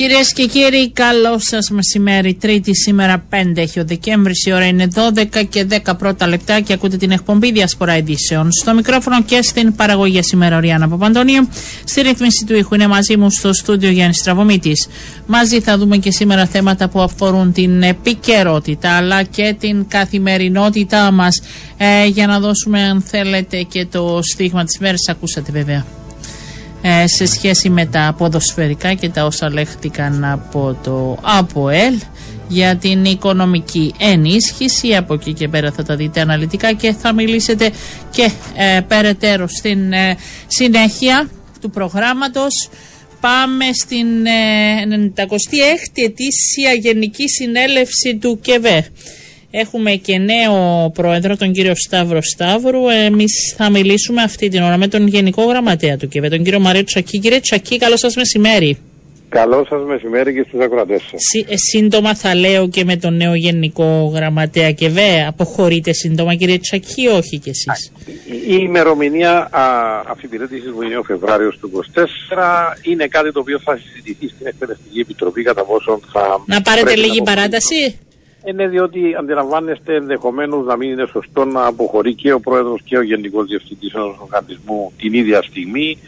Κυρίες και κύριοι, καλό σας μεσημέρι. Τρίτη σήμερα 5 έχει ο Δεκέμβρης. Η ώρα είναι 12 και 10 πρώτα λεπτά και ακούτε την εκπομπή Διασπορά Ειδήσεων. Στο μικρόφωνο και στην παραγωγή σήμερα ο Ριάννα Παπαντονίου. Στη ρύθμιση του ήχου είναι μαζί μου στο στούντιο Γιάννης Στραβωμίτη. Μαζί θα δούμε και σήμερα θέματα που αφορούν την επικαιρότητα αλλά και την καθημερινότητά μας. Ε, για να δώσουμε, αν θέλετε, και το στίγμα της μέρας. Ακούσατε βέβαια. Ε, σε σχέση με τα ποδοσφαιρικά και τα όσα λέχτηκαν από το ΑΠΟΕΛ για την οικονομική ενίσχυση. Από εκεί και πέρα θα τα δείτε αναλυτικά και θα μιλήσετε και ε, περαιτέρω στην ε, συνέχεια του προγράμματος. Πάμε στην 96η ετήσια Γενική Συνέλευση του ΚΕΒΕ. Έχουμε και νέο πρόεδρο, τον κύριο Σταύρο Σταύρου. Εμείς θα μιλήσουμε αυτή την ώρα με τον Γενικό Γραμματέα του ΚΕΒΕ, τον κύριο Μαρίο Τσακί. Κύριε Τσακί, καλό σας μεσημέρι. Καλό σας μεσημέρι και στους ακροατές σας. Ε, σύντομα θα λέω και με τον νέο Γενικό Γραμματέα ΚΕΒΕ. Αποχωρείτε σύντομα, κύριε Τσακί, όχι κι εσείς. Η ημερομηνία αφιπηρέτηση που είναι ο Φεβράριος του 24 είναι κάτι το οποίο θα συζητηθεί στην Εκτελεστική Επιτροπή κατά πόσο θα. Να πάρετε λίγη παράταση είναι διότι αντιλαμβάνεστε ενδεχομένως να μην είναι σωστό να αποχωρεί και ο πρόεδρος και ο γενικός διευθυντής ενός οργανισμού την ίδια στιγμή,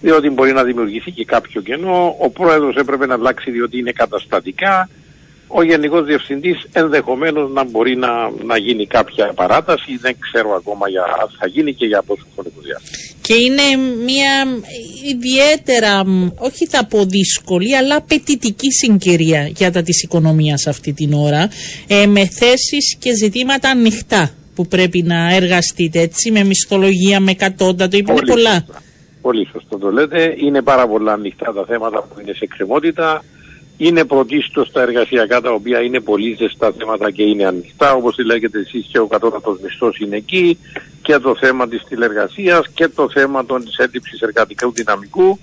διότι μπορεί να δημιουργηθεί και κάποιο κενό. Ο πρόεδρος έπρεπε να αλλάξει διότι είναι καταστατικά ο Γενικός Διευθυντής ενδεχομένως να μπορεί να, να γίνει κάποια παράταση, δεν ξέρω ακόμα για, θα γίνει και για πόσο χρονικό διάστημα. Και είναι μια ιδιαίτερα, όχι θα πω δύσκολη, αλλά απαιτητική συγκυρία για τα της οικονομίας αυτή την ώρα, ε, με θέσεις και ζητήματα ανοιχτά που πρέπει να εργαστείτε έτσι, με μισθολογία, με κατώτατο, είναι πολλά. Πολύ σωστό το λέτε. Είναι πάρα πολλά ανοιχτά τα θέματα που είναι σε κρεμότητα είναι πρωτίστως τα εργασιακά τα οποία είναι πολύ ζεστά θέματα και είναι ανοιχτά. Όπως τη λέγεται εσείς και ο κατώτατος μισθός είναι εκεί και το θέμα της τηλεργασίας και το θέμα της έλλειψης εργατικού δυναμικού.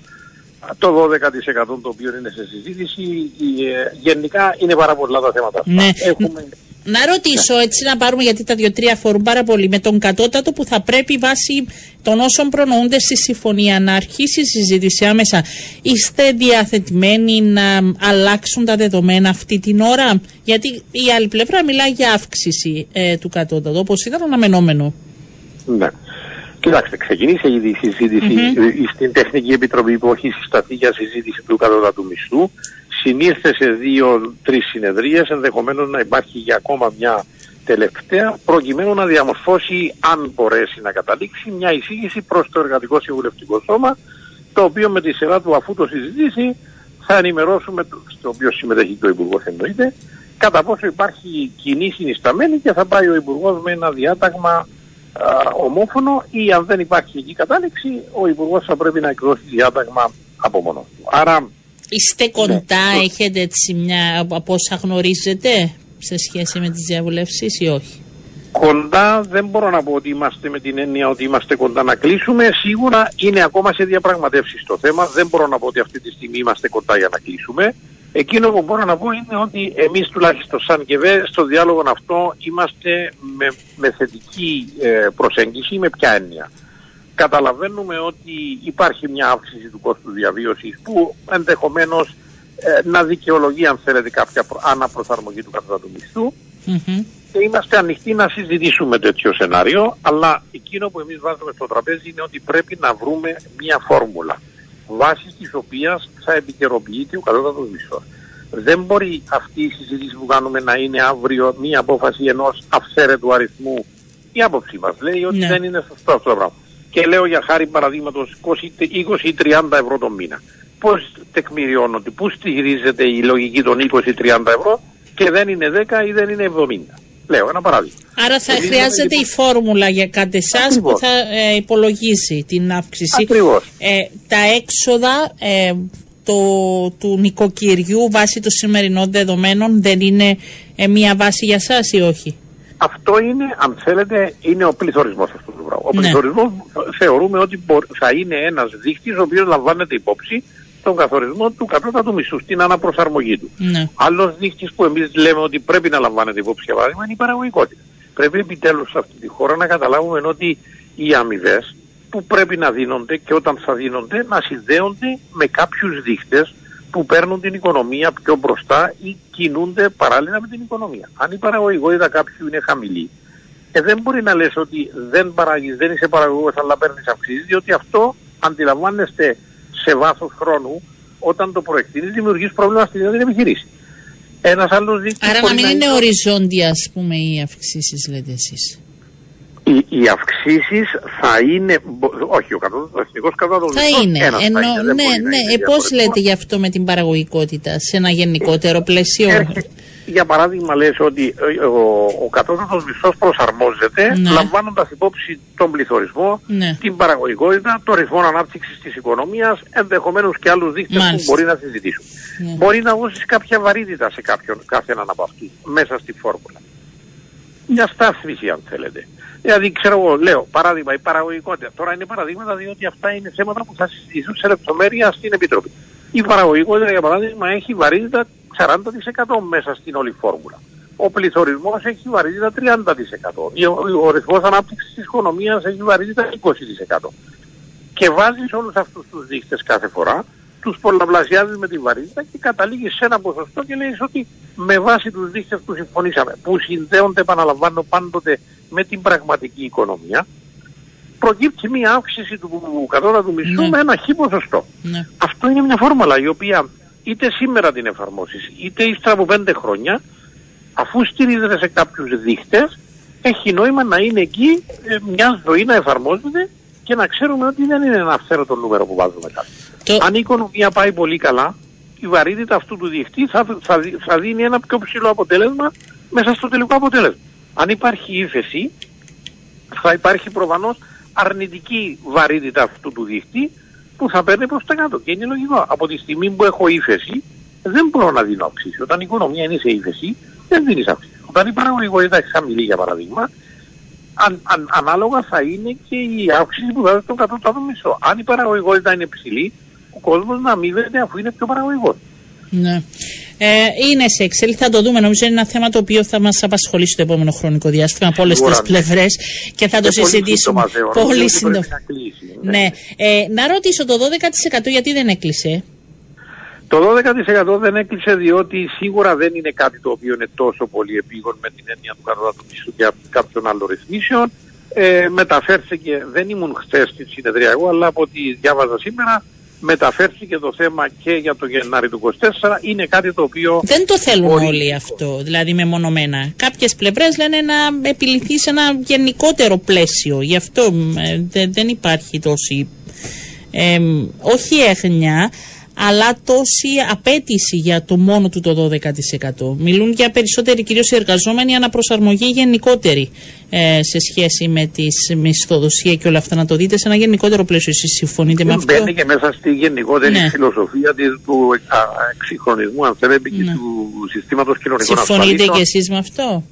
Το 12% το οποίο είναι σε συζήτηση. Ε, γενικά είναι πάρα πολλά τα θέματα αυτά. Ναι. Έχουμε να ρωτήσω έτσι να πάρουμε γιατί τα δύο-τρία αφορούν πάρα πολύ με τον κατώτατο που θα πρέπει βάσει των όσων προνοούνται στη συμφωνία να αρχίσει η συζήτηση άμεσα. Είστε διαθετημένοι να αλλάξουν τα δεδομένα αυτή την ώρα; Γιατί η άλλη πλευρά μιλάει για αύξηση ε, του κατώτατου όπως ήταν αναμενόμενο. Ναι. Κοιτάξτε, ξεκινήσε ήδη η συζήτηση mm-hmm. στην Τεχνική Επιτροπή που έχει συσταθεί για συζήτηση του κατώτατου μισθού συνήρθε σε δύο-τρει συνεδρίες, ενδεχομένως να υπάρχει για ακόμα μια τελευταία, προκειμένου να διαμορφώσει, αν μπορέσει να καταλήξει, μια εισήγηση προς το Εργατικό Συμβουλευτικό Σώμα, το οποίο με τη σειρά του, αφού το συζητήσει, θα ενημερώσουμε, στο οποίο συμμετέχει και ο Υπουργός εννοείται, κατά πόσο υπάρχει κοινή συνισταμένη και θα πάει ο Υπουργός με ένα διάταγμα α, ομόφωνο ή αν δεν υπάρχει εκεί κατάληξη, ο Υπουργός θα πρέπει να εκδώσει διάταγμα από μόνος του. Άρα Είστε κοντά, ναι. έχετε έτσι μια από όσα γνωρίζετε σε σχέση με τις διαβουλεύσεις ή όχι; Κοντά δεν μπορώ να πω ότι είμαστε με την έννοια ότι είμαστε κοντά να κλείσουμε. Σίγουρα είναι ακόμα σε διαπραγματεύσεις το θέμα. Δεν μπορώ να πω ότι αυτή τη στιγμή είμαστε κοντά για να κλείσουμε. Εκείνο που μπορώ να πω είναι ότι εμείς τουλάχιστον σαν και ΒΕ στο διάλογο αυτό είμαστε με, με θετική ε, προσέγγιση. Με ποια έννοια καταλαβαίνουμε ότι υπάρχει μια αύξηση του κόστου διαβίωσης που ενδεχομένως ε, να δικαιολογεί αν θέλετε κάποια αναπροσαρμογή του κατώτατου μισθού και είμαστε ανοιχτοί να συζητήσουμε τέτοιο σενάριο αλλά εκείνο που εμείς βάζουμε στο τραπέζι είναι ότι πρέπει να βρούμε μια φόρμουλα βάσει της οποίας θα επικαιροποιείται ο κατώτατος μισθός. Δεν μπορεί αυτή η συζήτηση που κάνουμε να είναι αύριο μια απόφαση ενός αυθαίρετου αριθμού. Η άποψή μας λέει ότι ναι. δεν είναι σωστό αυτό το πράγμα και λέω για χάρη παραδείγματος 20 ή 30 ευρώ το μήνα. Πώς τεκμηριώνονται, πού στηρίζεται η λογική των 20-30 ευρώ και δεν είναι 10 ή δεν είναι 70. Λέω ένα παράδειγμα. Άρα θα χρειάζεται η φόρμουλα για κάτι εσάς που θα ε, υπολογίσει την αύξηση. Ακριβώς. Ε, τα έξοδα ε, το, του νοικοκυριού βάσει των σημερινών δεδομένων δεν είναι ε, μια βάση για εσά ή όχι; Αυτό είναι, αν θέλετε, είναι ο πληθωρισμός αυτού του πράγματος. Ο ναι. πληθωρισμός θεωρούμε ότι θα είναι ένας δείχτης ο οποίος λαμβάνεται υπόψη στον καθορισμό του κατώτατου μισθού, στην αναπροσαρμογή του. Ναι. Άλλος δείχτης που εμείς λέμε ότι πρέπει να λαμβάνεται υπόψη για παράδειγμα είναι η παραγωγικότητα. Πρέπει επιτέλους σε αυτή τη χώρα να καταλάβουμε ότι οι αμοιβές που πρέπει να δίνονται και όταν θα δίνονται να συνδέονται με κάποιους δείχτες που παίρνουν την οικονομία πιο μπροστά ή κινούνται παράλληλα με την οικονομία. Αν η παραγωγικότητα κάποιου είναι χαμηλή, ε, δεν μπορεί να λες ότι δεν παραγείς, δεν είσαι παραγωγός αλλά παίρνεις αυξήσεις, διότι αυτό αντιλαμβάνεστε σε βάθος χρόνου όταν το προεκτείνεις δημιουργείς πρόβλημα στην ίδια επιχειρήση. Ένας άλλος Άρα να μην είναι οριζόντια ας πούμε οι αυξήσεις λέτε εσείς οι, οι αυξήσεις θα είναι. Όχι, ο, ο εθνικός κατώτατος Θα είναι. Ενώ, θα είναι. ναι, ναι. Ε, Πώς λέτε γι' αυτό με την παραγωγικότητα σε ένα γενικότερο πλαίσιο; για παράδειγμα, λες ότι ο, ο κατώτατος μισθός προσαρμόζεται ναι. λαμβάνοντας υπόψη τον πληθωρισμό, ναι. την παραγωγικότητα, το ρυθμό ανάπτυξης της οικονομίας, ενδεχομένως και άλλους δείκτες που μπορεί να συζητήσουν. Ναι. Μπορεί να δώσεις κάποια βαρύτητα σε κάποιον, κάθε έναν από αυτούς μέσα στη φόρμουλα. Μια στάθμιση, αν θέλετε. Δηλαδή, ξέρω εγώ, λέω, παράδειγμα, η παραγωγικότητα. Τώρα είναι παραδείγματα διότι αυτά είναι θέματα που θα συζητηθούν σε λεπτομέρεια στην Επιτροπή. Η παραγωγικότητα, για παράδειγμα, έχει βαρύτητα 40% μέσα στην όλη φόρμουλα. Ο πληθωρισμός έχει βαρύτητα 30%. Ο, ο ρυθμός ανάπτυξης της οικονομίας έχει βαρύτητα 20%. Και βάζει όλους αυτούς τους δείκτε κάθε φορά, τους πολλαπλασιάζεις με τη βαρύτητα και καταλήγεις σε ένα ποσοστό και λέει ότι με βάση τους δείκτε που συμφωνήσαμε, που συνδέονται, επαναλαμβάνω, πάντοτε με την πραγματική οικονομία, προκύπτει μια αύξηση του κατώτατου μισθού ναι. με ένα χι ποσοστό. Ναι. Αυτό είναι μια φόρμουλα η οποία είτε σήμερα την εφαρμόσεις, είτε ύστερα από πέντε χρόνια, αφού στηρίζεται σε κάποιους δείχτες, έχει νόημα να είναι εκεί ε, μια ζωή να εφαρμόζεται και να ξέρουμε ότι δεν είναι ένα αυθαίρετο νούμερο που βάζουμε κάτω. Το... Αν η οικονομία πάει πολύ καλά, η βαρύτητα αυτού του διχτή θα, θα, θα δίνει ένα πιο ψηλό αποτέλεσμα μέσα στο τελικό αποτέλεσμα. Αν υπάρχει ύφεση, θα υπάρχει προφανώς αρνητική βαρύτητα αυτού του δίχτυ που θα παίρνει προς τα κάτω. Και είναι λογικό. Από τη στιγμή που έχω ύφεση, δεν μπορώ να δίνω αύξηση. Όταν η οικονομία είναι σε ύφεση, δεν δίνεις αύξηση. Όταν η παραγωγικότητα έχει χαμηλή, για παράδειγμα, αν, αν, ανάλογα θα είναι και η αύξηση που θα δώσει το κατώτατο μισό. Αν η παραγωγικότητα είναι ψηλή, ο κόσμος να αμείβεται αφού είναι πιο παραγωγικός. Ναι. Ε, είναι σε Excel, θα το δούμε. Νομίζω είναι ένα θέμα το οποίο θα μας απασχολήσει το επόμενο χρονικό διάστημα από όλες τις ναι. πλευρές και θα το συζητήσουμε. Πολύ σύντομα. Ναι. ναι. Ε, να ρωτήσω το 12% γιατί δεν έκλεισε; Το 12% δεν έκλεισε διότι σίγουρα δεν είναι κάτι το οποίο είναι τόσο πολύ επίγον με την έννοια του κατώτατου μισθού και κάποιων άλλων ρυθμίσεων. Ε, μεταφέρθηκε, δεν ήμουν χθες στην συνεδρία εγώ, αλλά από ό,τι διάβαζα σήμερα, μεταφέρθηκε το θέμα και για το Γενάρη του 24 είναι κάτι το οποίο... Δεν το θέλουν όλοι αυτό, δηλαδή μεμονωμένα. Κάποιες πλευρές λένε να επιληθεί σε ένα γενικότερο πλαίσιο. Γι' αυτό ε, δεν υπάρχει τόση... Ε, όχι έγνοια, αλλά τόση απέτηση για το μόνο του το 12%. Μιλούν για περισσότεροι κυρίως οι εργαζόμενοι αναπροσαρμογή γενικότερη ε, σε σχέση με τη μισθοδοσία και όλα αυτά να το δείτε σε ένα γενικότερο πλαίσιο. Εσείς συμφωνείτε με αυτό; Μπαίνει και μέσα στη γενικότερη ναι. φιλοσοφία της, του εξυγχρονισμού αν θέλετε και ναι. του συστήματος κοινωνικών Συμφωνείτε και εσείς με αυτό;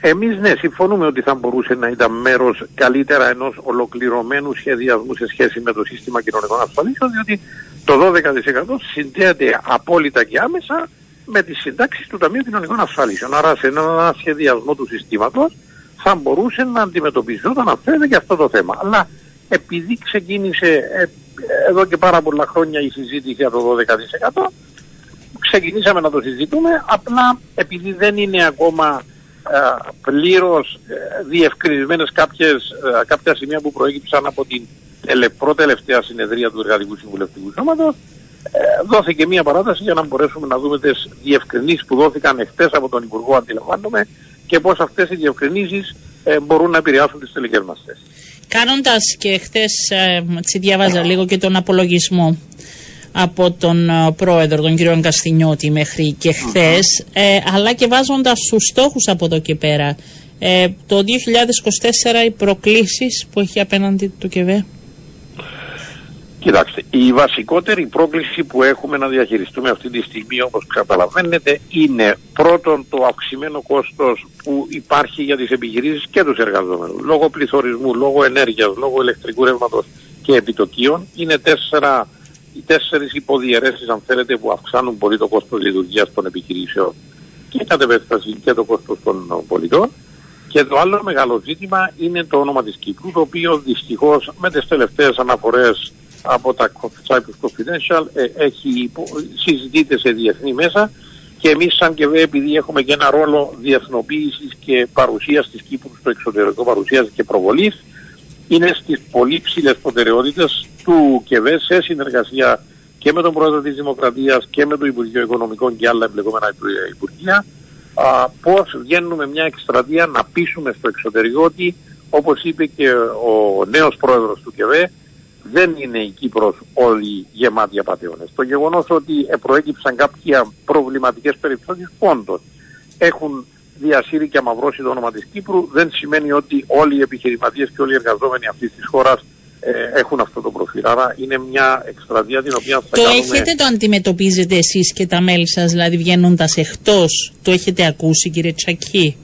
Εμείς ναι, συμφωνούμε ότι θα μπορούσε να ήταν μέρος καλύτερα ενός ολοκληρωμένου σχεδιασμού σε σχέση με το σύστημα κοινωνικών ασφαλίσεων, διότι το 12% συνδέεται απόλυτα και άμεσα με τις συντάξεις του Ταμείου Κοινωνικών Ασφαλίσεων. Άρα σε ένα σχεδιασμό του συστήματος θα μπορούσε να αντιμετωπιζόταν αν θέλετε και αυτό το θέμα. Αλλά επειδή ξεκίνησε ε, εδώ και πάρα πολλά χρόνια η συζήτηση για το 12% ξεκινήσαμε να το συζητούμε απλά επειδή δεν είναι ακόμα ε, πλήρως ε, διευκρινισμένες κάποιες, ε, κάποια σημεία που προέκυψαν από την πρώτη τελευταία συνεδρία του Εργατικού Συμβουλευτικού Σώματος δόθηκε μια παράταση για να μπορέσουμε να δούμε τις διευκρινήσεις που δόθηκαν εχθές από τον Υπουργό αντιλαμβάνομαι και πώς αυτές οι διευκρινήσεις μπορούν να επηρεάσουν τις τελικές μας θέσεις. Κάνοντας και χθες, ε, διάβαζα λίγο και τον απολογισμό από τον ε, πρόεδρο, τον κύριο Καστινιώτη μέχρι και χθες, ε, αλλά και βάζοντας του στόχους από εδώ και πέρα. Ε, το 2024 οι προκλήσεις που έχει απέναντι του ΚΕΒΕ. Κοιτάξτε, η βασικότερη πρόκληση που έχουμε να διαχειριστούμε αυτή τη στιγμή όπως καταλαβαίνετε είναι πρώτον το αυξημένο κόστος που υπάρχει για τις επιχειρήσεις και τους εργαζόμενους. Λόγω πληθωρισμού, λόγω ενέργειας, λόγω ηλεκτρικού ρεύματος και επιτοκίων είναι τέσσερα οι τέσσερις υποδιαιρέσεις αν θέλετε που αυξάνουν πολύ το κόστος λειτουργίας των επιχειρήσεων και κατ' επέκταση και το κόστος των πολιτών Και το άλλο μεγάλο ζήτημα είναι το όνομα της Κύπρου, το οποίο δυστυχώς με τις τελευταίες αναφορές από τα Cyprus Confidential ε, έχει συζητείται σε διεθνή μέσα και εμείς σαν και βέβαια επειδή έχουμε και ένα ρόλο διεθνοποίησης και παρουσίας της Κύπρου στο εξωτερικό παρουσίας και προβολής είναι στις πολύ ψηλές προτεραιότητες του ΚΕΒΕ σε συνεργασία και με τον Πρόεδρο της Δημοκρατίας και με το Υπουργείο Οικονομικών και άλλα εμπλεκόμενα Υπουργεία α, πώς βγαίνουμε μια εκστρατεία να πείσουμε στο εξωτερικό ότι όπως είπε και ο νέος Πρόεδρος του ΚΕΒΕ δεν είναι η Κύπρος όλοι γεμάτοι απαταιώνες. Το γεγονός ότι προέκυψαν κάποια προβληματικές περιπτώσεις όντως έχουν διασύρει και αμαυρώσει το όνομα της Κύπρου δεν σημαίνει ότι όλοι οι επιχειρηματίες και όλοι οι εργαζόμενοι αυτής της χώρας ε, έχουν αυτό το προφίλ. Άρα είναι μια εκστρατεία την οποία θα το κάνουμε... έχετε το αντιμετωπίζετε εσείς και τα μέλη σας, δηλαδή βγαίνοντας εκτός; Το έχετε ακούσει κύριε Τσακή;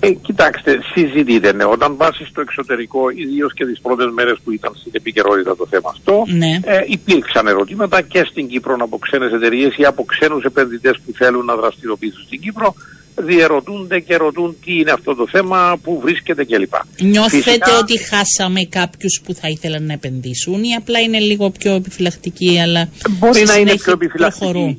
Ε, κοιτάξτε, συζητείτε. Ναι. Όταν βάσει στο εξωτερικό, ιδίως και τις πρώτες μέρες που ήταν στην επικαιρότητα το θέμα αυτό, ναι. ε, υπήρξαν ερωτήματα και στην Κύπρο από ξένες εταιρείες ή από ξένους επενδυτές που θέλουν να δραστηριοποιήσουν στην Κύπρο διερωτούνται και ρωτούν τι είναι αυτό το θέμα, πού βρίσκεται κλπ. Νιώθετε Φυσικά... ότι χάσαμε κάποιους που θα ήθελαν να επενδύσουν ή απλά είναι λίγο πιο επιφυλακτικοί, αλλά Μπορεί να είναι πιο επιφυλακτικοί.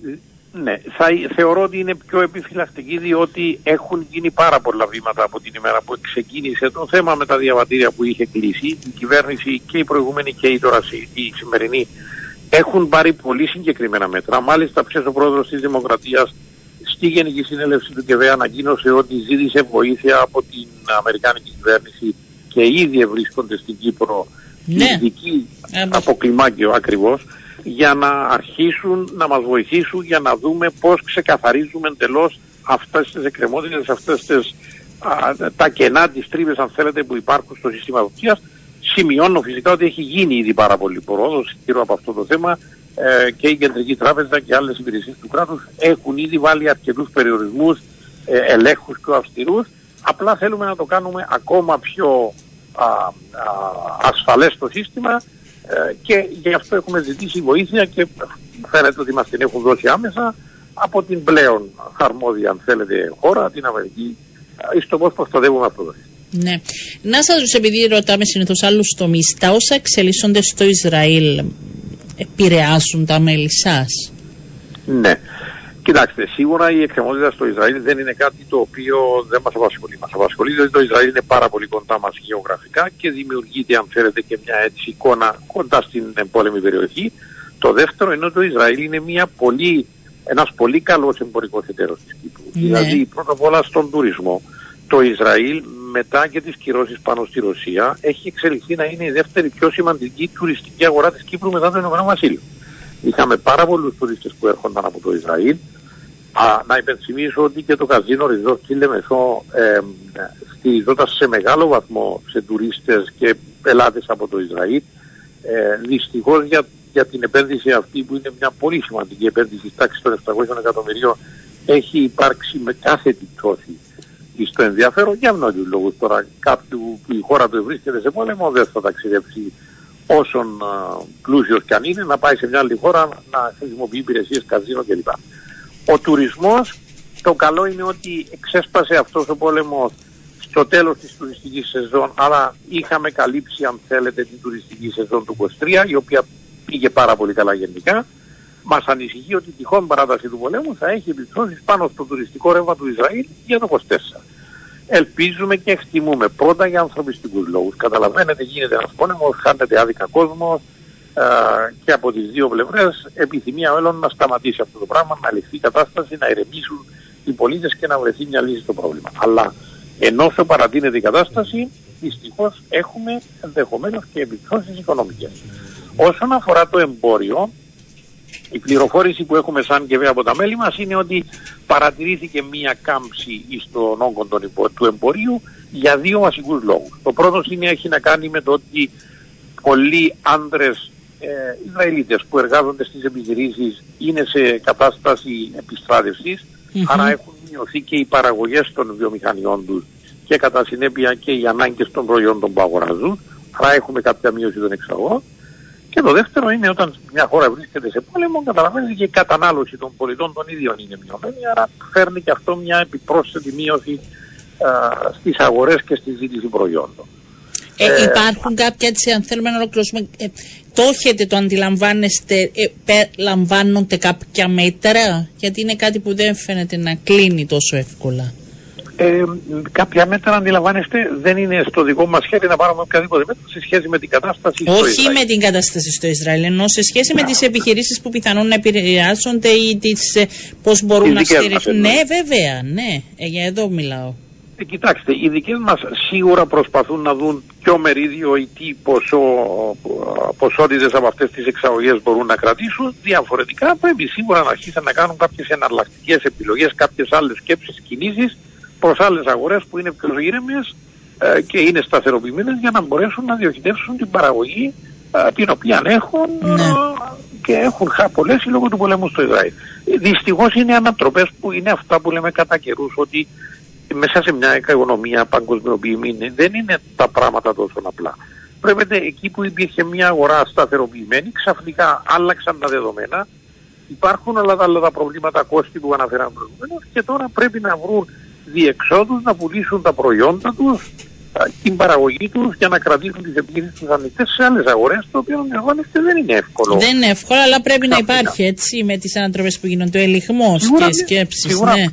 Ναι, θα, θεωρώ ότι είναι πιο επιφυλακτικοί διότι έχουν γίνει πάρα πολλά βήματα από την ημέρα που ξεκίνησε το θέμα με τα διαβατήρια που είχε κλείσει. Η κυβέρνηση και η προηγούμενη και η τώρα η σημερινή έχουν πάρει πολύ συγκεκριμένα μέτρα. Μάλιστα, πια ο πρόεδρος της Δημοκρατίας στη Γενική Συνέλευση του ΚΕΒΕ ανακοίνωσε ότι ζήτησε βοήθεια από την Αμερικάνικη κυβέρνηση και ήδη βρίσκονται στην Κύπρο ναι. ειδικοί από κλιμάκιο ακριβώς για να αρχίσουν να μας βοηθήσουν για να δούμε πώς ξεκαθαρίζουμε εντελώς αυτές τις εκκρεμότητες, αυτές τις, α, τα κενά, τις τρύπες αν θέλετε που υπάρχουν στο σύστημα δοχείας. Σημειώνω φυσικά ότι έχει γίνει ήδη πάρα πολύ πρόοδος γύρω από αυτό το θέμα ε, και η Κεντρική Τράπεζα και άλλες υπηρεσίες του κράτους έχουν ήδη βάλει αρκετούς περιορισμούς, ε, ελέγχους πιο αυστηρούς. Απλά θέλουμε να το κάνουμε ακόμα πιο α, α, ασφαλές το σύστημα ε, και γι' αυτό έχουμε ζητήσει βοήθεια και φαίνεται ότι μας την έχουν δώσει άμεσα από την πλέον αρμόδια αν θέλετε χώρα, την Αμερική, στο πώς προστατεύουμε αυτό το σύστημα. Ναι. Να σας ρωτήσω, επειδή ρωτάμε συνήθως άλλους τομείς, τα όσα εξελίσσονται στο Ισραήλ επηρεάσουν τα μέλη σας; Ναι. Κοιτάξτε, σίγουρα η εκκρεμότητα στο Ισραήλ δεν είναι κάτι το οποίο δεν μας απασχολεί. Μας απασχολεί διότι το Ισραήλ είναι πάρα πολύ κοντά μας γεωγραφικά και δημιουργείται αν θέλετε και μια έτσι εικόνα κοντά στην εμπόλεμη περιοχή. Το δεύτερο είναι ότι το Ισραήλ είναι μια πολύ, ένας πολύ καλός εμπορικός εταίρος της Κύπρου. Ναι. Δηλαδή πρώτα απ' όλα στον τουρισμό. Το Ισραήλ μετά και τις κυρώσεις πάνω στη Ρωσία έχει εξελιχθεί να είναι η δεύτερη πιο σημαντική τουριστική αγορά της Κύπρου μετά το Ηνωμένο Βασίλειο. Είχαμε πάρα πολλούς τουρίστες που έρχονταν από το Ισραήλ Α, να υπενθυμίσω ότι και το καζίνο Ριζό στη Λεμεσό ε, στηριζόταν σε μεγάλο βαθμό σε τουρίστες και πελάτες από το Ισραήλ. Ε, δυστυχώς για, για την επένδυση αυτή που είναι μια πολύ σημαντική επένδυση τάξη των 700 εκατομμυρίων έχει υπάρξει με κάθε πτώση στο ενδιαφέρον για mnoγιους λόγους. Τώρα κάποιου που η χώρα του βρίσκεται σε πόλεμο δεν θα ταξιδέψει όσον πλούσιος κι αν είναι να πάει σε μια άλλη χώρα να χρησιμοποιεί υπηρεσίες καζίνο κλπ. Ο τουρισμός, το καλό είναι ότι εξέσπασε αυτός ο πόλεμος στο τέλος της τουριστικής σεζόν, αλλά είχαμε καλύψει αν θέλετε την τουριστική σεζόν του 23, η οποία πήγε πάρα πολύ καλά γενικά. Μας ανησυχεί ότι η τυχόν παράταση του πολέμου θα έχει επιπτώσεις πάνω στο τουριστικό ρεύμα του Ισραήλ για το 24. Ελπίζουμε και εκτιμούμε πρώτα για ανθρωπιστικούς λόγους. Καταλαβαίνετε γίνεται ένας πόλεμος, χάνεται άδικα κόσμος, και από τις δύο πλευρές επιθυμία όλων να σταματήσει αυτό το πράγμα, να ληφθεί η κατάσταση, να ηρεμήσουν οι πολίτες και να βρεθεί μια λύση στο πρόβλημα. Αλλά ενώ παρατείνεται η κατάσταση, δυστυχώς έχουμε ενδεχομένως και επιπτώσεις οικονομικές. Όσον αφορά το εμπόριο, η πληροφόρηση που έχουμε σαν και βέβαια από τα μέλη μας είναι ότι παρατηρήθηκε μία κάμψη στον όγκο του εμπορίου για δύο βασικούς λόγους. Το πρώτο είναι έχει να κάνει με το ότι πολλοί άντρες ε, Ισραηλίτες που εργάζονται στις επιχειρήσεις είναι σε κατάσταση άρα έχουν μειωθεί και οι παραγωγές των βιομηχανιών τους και κατά συνέπεια και οι ανάγκες των προϊόντων που αγοράζουν, άρα έχουμε κάποια μείωση των εξαγών. Και το δεύτερο είναι όταν μια χώρα βρίσκεται σε πόλεμο, καταλαβαίνετε και η κατανάλωση των πολιτών των ίδιων είναι μειωμένη, άρα φέρνει και αυτό μια επιπρόσθετη μείωση στις αγορές και στη ζήτηση προϊόντων. Ε, ε, υπάρχουν κάποια έτσι, αν θέλουμε να ολοκληρώσουμε, ε, το έχετε, το αντιλαμβάνεστε, ε, λαμβάνονται κάποια μέτρα, γιατί είναι κάτι που δεν φαίνεται να κλείνει τόσο εύκολα. Ε, κάποια μέτρα, αντιλαμβάνεστε, δεν είναι στο δικό μας χέρι να πάρουμε οποιαδήποτε μέτρα σε σχέση με την κατάσταση στο Ισραήλ. Όχι με την κατάσταση στο Ισραήλ, ενώ σε σχέση με τις επιχειρήσεις που πιθανόν να επηρεάζονται ή ε, πώς μπορούν να στηριχθούν. Ναι, βέβαια, ναι. Ε, για εδώ μιλάω. Ε, κοιτάξτε, οι δικές μας σίγουρα προσπαθούν να δουν ποιο μερίδιο ή τι ποσό, ποσότητες από αυτές τις εξαγωγές μπορούν να κρατήσουν. Διαφορετικά πρέπει σίγουρα να αρχίσουν να κάνουν κάποιες εναλλακτικές επιλογές, κάποιες άλλες σκέψεις, κινήσεις προς άλλες αγορές που είναι πιο γύρεμε ε, και είναι σταθεροποιημένες για να μπορέσουν να διοχετεύσουν την παραγωγή ε, την οποία έχουν ναι. ε, και έχουν πολλές λόγω του πολέμου στο Ισραήλ. Δυστυχώς είναι ανατροπές που είναι αυτά που λέμε κατά καιρούς ότι μέσα σε μια οικονομία παγκοσμιοποιημένη δεν είναι τα πράγματα τόσο απλά. Πρέπει εκεί που υπήρχε μια αγορά σταθεροποιημένη, ξαφνικά άλλαξαν τα δεδομένα, υπάρχουν όλα τα άλλα τα προβλήματα κόστη που αναφέραμε προηγουμένως και τώρα πρέπει να βρουν διεξόδους να πουλήσουν τα προϊόντα τους, την παραγωγή τους για να κρατήσουν τις επιχειρήσεις τους ανοιχτές σε άλλες αγορές, το οποίο αντιλαμβάνεστε δεν είναι εύκολο. Δεν είναι εύκολο, αλλά πρέπει να υπάρχει έτσι με τις ανατροπές που γίνονται, ο ελιγμός και σκέψεις. Σίγουρα, ναι.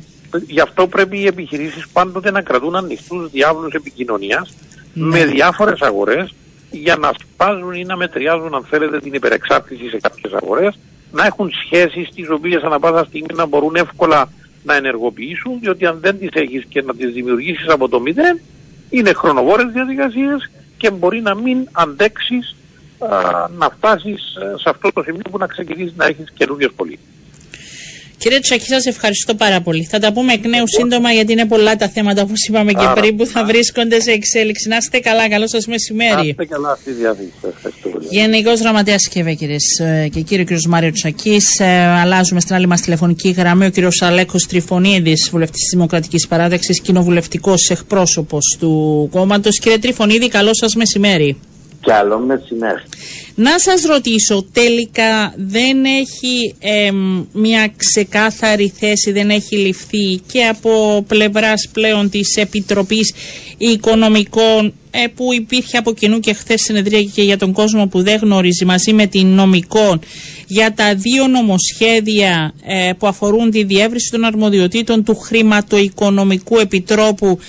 Γι' αυτό πρέπει οι επιχειρήσεις πάντοτε να κρατούν ανοιχτούς διάβλους επικοινωνίας ναι. με διάφορες αγορές για να σπάζουν ή να μετριάζουν αν θέλετε την υπερεξάρτηση σε κάποιες αγορές, να έχουν σχέσεις τις οποίες ανά πάσα στιγμή να μπορούν εύκολα να ενεργοποιήσουν, διότι αν δεν τις έχεις και να τις δημιουργήσεις από το μηδέν, είναι χρονοβόρες διαδικασίες και μπορεί να μην αντέξεις να φτάσεις ε, σε αυτό το σημείο που να ξεκινήσεις να έχεις καινούργιες πολίτες. Κύριε Τσακή, σας ευχαριστώ πάρα πολύ. Θα τα πούμε εκ νέου σύντομα, γιατί είναι πολλά τα θέματα, όπως είπαμε και πριν, που θα βρίσκονται σε εξέλιξη. Να είστε καλά, καλό σας μεσημέρι. Να είστε καλά, αυτή διάθεση. Γενικός Γραμματέας και κυρίε και κύριε κ. Μάριο Τσακής. Ε, αλλάζουμε στην άλλη μας τηλεφωνική γραμμή ο κ. Αλέκος Τριφωνίδης, βουλευτής της Δημοκρατικής Παράταξη, κοινοβουλευτικός εκπρόσωπος του κόμματος. Κύριε Τριφωνίδη, καλό σας μεσημέρι. Καλό μεσημέρι. Να σας ρωτήσω, τελικά δεν έχει μια ξεκάθαρη θέση, δεν έχει ληφθεί και από πλευράς πλέον της Επιτροπής Οικονομικών ε, που υπήρχε από κοινού και χθες συνεδρία και για τον κόσμο που δεν γνωρίζει μαζί με την νομικών για τα δύο νομοσχέδια ε, που αφορούν τη διεύρυνση των αρμοδιοτήτων του Χρηματοοικονομικού Επιτρόπου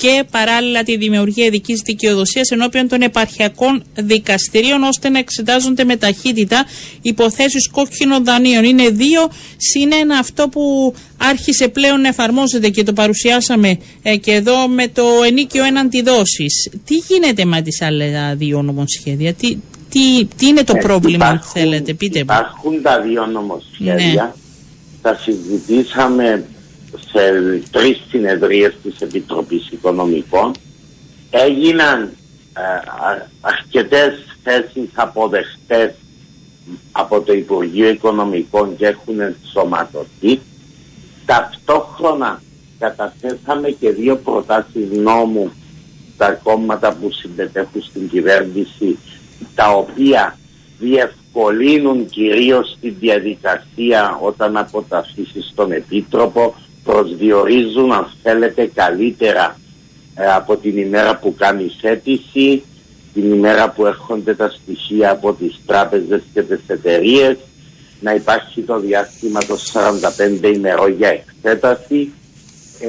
και παράλληλα τη δημιουργία ειδικής δικαιοδοσίας ενώπιον των επαρχιακών δικαστηρίων ώστε να εξετάζονται με ταχύτητα υποθέσεις κόκκινων δανείων. Είναι δύο συν ένα αυτό που άρχισε πλέον να εφαρμόζεται και το παρουσιάσαμε ε, και εδώ με το ενίκιο έναντι δόσης. Τι γίνεται με τις άλλα δύο νομοσχέδια, τι, τι, τι είναι το ε, πρόβλημα, αν θέλετε, πείτε μου. Υπάρχουν τα δύο νομοσχέδια. Ναι. Τα συζητήσαμε σε τρεις συνεδρίες της Επιτροπής Οικονομικών έγιναν ε, αρκετές θέσεις αποδεχτές από το Υπουργείο Οικονομικών και έχουν ενσωματωθεί. Ταυτόχρονα καταθέσαμε και δύο προτάσεις νόμου στα κόμματα που συμμετέχουν στην κυβέρνηση τα οποία διευκολύνουν κυρίως τη διαδικασία όταν αποταφήσεις στον Επίτροπο προσδιορίζουν αν θέλετε καλύτερα ε, από την ημέρα που κάνεις αίτηση, την ημέρα που έρχονται τα στοιχεία από τις τράπεζες και τις εταιρείες, να υπάρχει το διάστημα των 45 ημερών για εξέταση. Ε,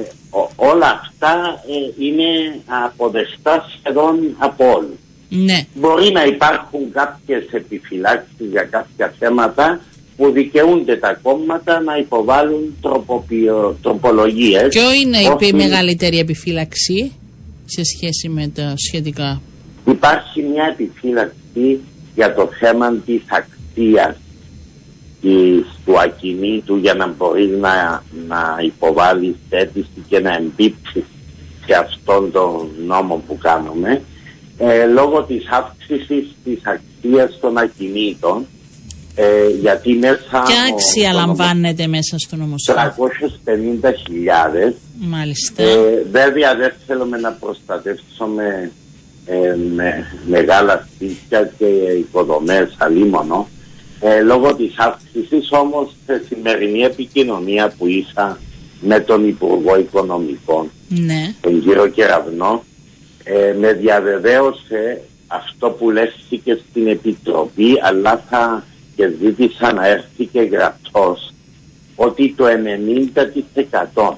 όλα αυτά ε, είναι αποδεστά σχεδόν από όλους. Ναι. Μπορεί να υπάρχουν κάποιες επιφυλάξεις για κάποια θέματα που δικαιούνται τα κόμματα να υποβάλουν τροποποιο, τροπολογίες. Ποιο είναι η μεγαλύτερη επιφύλαξη σε σχέση με τα σχετικά; Υπάρχει μια επιφύλαξη για το θέμα της αξίας της, του ακινήτου για να μπορείς να, να υποβάλεις αίτηση και να εμπίψει σε αυτόν τον νόμο που κάνουμε ε, λόγω της αύξησης της αξίας των ακινήτων ε, γιατί μέσα... Ποια αξία λαμβάνεται μέσα στο νομοσχέδιο; 350.000. Μάλιστα. Ε, βέβαια δεν θέλουμε να προστατεύσουμε ε, με μεγάλα σπίτια και οικοδομές αλίμονο. Ε, λόγω της αύξησης όμως σε σημερινή επικοινωνία που είχα με τον Υπουργό Οικονομικών, Ναι. τον κύριο Κεραυνό, ε, με διαβεβαίωσε αυτό που λέχθηκε στην Επιτροπή, αλλά θα και ζήτησα να έρθει και γραπτός, ότι το 90%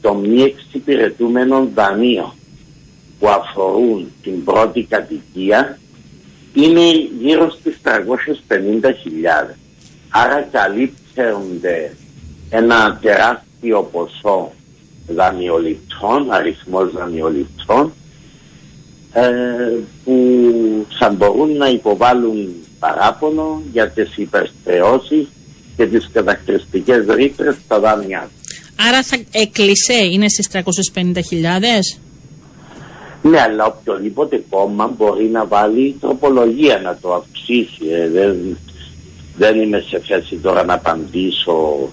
των μη εξυπηρετούμενων δανείων που αφορούν την πρώτη κατοικία είναι γύρω στις 350.000. Άρα καλύπτονται ένα τεράστιο ποσό δανειοληπτών, αριθμός δανειοληπτών ε, που θα μπορούν να υποβάλουν παράπονο για τις υπερστερεώσεις και τις κατακριστικές ρήτρες στα δάνειά τους. Άρα θα έκλεισε, είναι στις 350.000. Ναι, αλλά οποιοδήποτε κόμμα μπορεί να βάλει τροπολογία να το αυξήσει. ε, δεν, δεν είμαι σε θέση τώρα να απαντήσω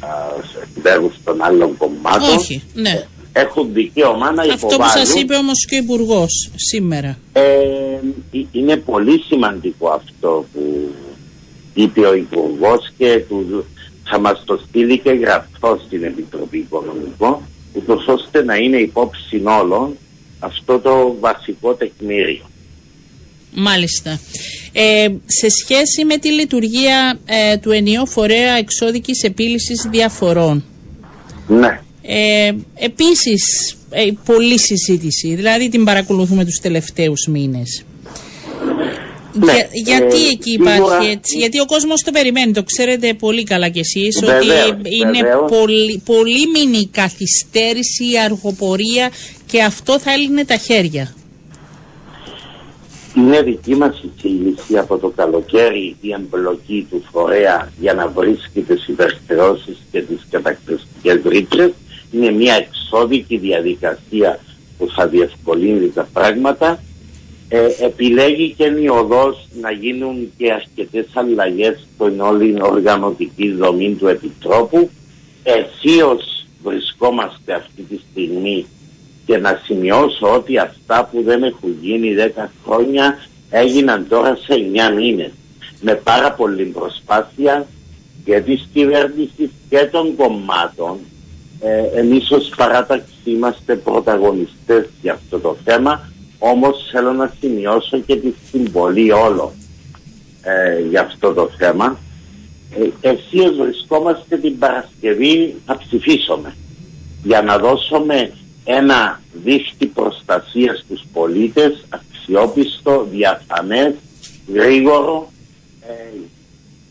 α, σε μέρους των άλλων κομμάτων. Όχι, ναι. Έχουν δικαίωμα να Αυτό που υποβάλουν. σας είπε όμως και ο υπουργός σήμερα. Ε, ε, είναι πολύ σημαντικό αυτό που είπε ο Υπουργός και του, θα μας το στείλει και γραφτό στην Επιτροπή Οικονομικών ούτως ώστε να είναι υπόψη όλων αυτό το βασικό τεκμήριο. Μάλιστα. Ε, σε σχέση με τη λειτουργία ε, του ενιαίου φορέα εξώδικης επίλυσης διαφορών. Ναι. Ε, επίσης, ε, πολλή συζήτηση, δηλαδή την παρακολουθούμε τους τελευταίους μήνες. Ναι, Για- γιατί ε, εκεί σίγουρα- υπάρχει έτσι, γιατί ο κόσμος το περιμένει, το ξέρετε πολύ καλά κι εσείς, Βεβαίως, ότι είναι βεβαίως. πολύ, πολύ μήνυ καθυστέρηση, η αργοπορία και αυτό θα έλυνε τα χέρια. Είναι δική μας εισήγηση από το καλοκαίρι η εμπλοκή του φορέα για να βρίσκει τις υπερστερώσεις και τις κατακτηριστικές ρήτρες. Είναι μια εξώδικη διαδικασία που θα διευκολύνει τα πράγματα. Ε, επιλέγει και η οδός να γίνουν και αρκετές αλλαγές στην όλη οργανωτική δομή του Επιτρόπου. Αισίως βρισκόμαστε αυτή τη στιγμή και να σημειώσω ότι αυτά που δεν έχουν γίνει 10 χρόνια έγιναν τώρα σε 9 μήνες με πάρα πολύ προσπάθεια και της κυβέρνησης και των κομμάτων ε, εμείς ως παράταξη είμαστε πρωταγωνιστές για αυτό το θέμα όμως θέλω να σημειώσω και τη συμβολή όλων ε, για αυτό το θέμα. Ε, εσείς βρισκόμαστε την Παρασκευή θα ψηφίσουμε για να δώσουμε ένα δίχτυ προστασίας στους πολίτες αξιόπιστο, διαφανές, γρήγορο ε,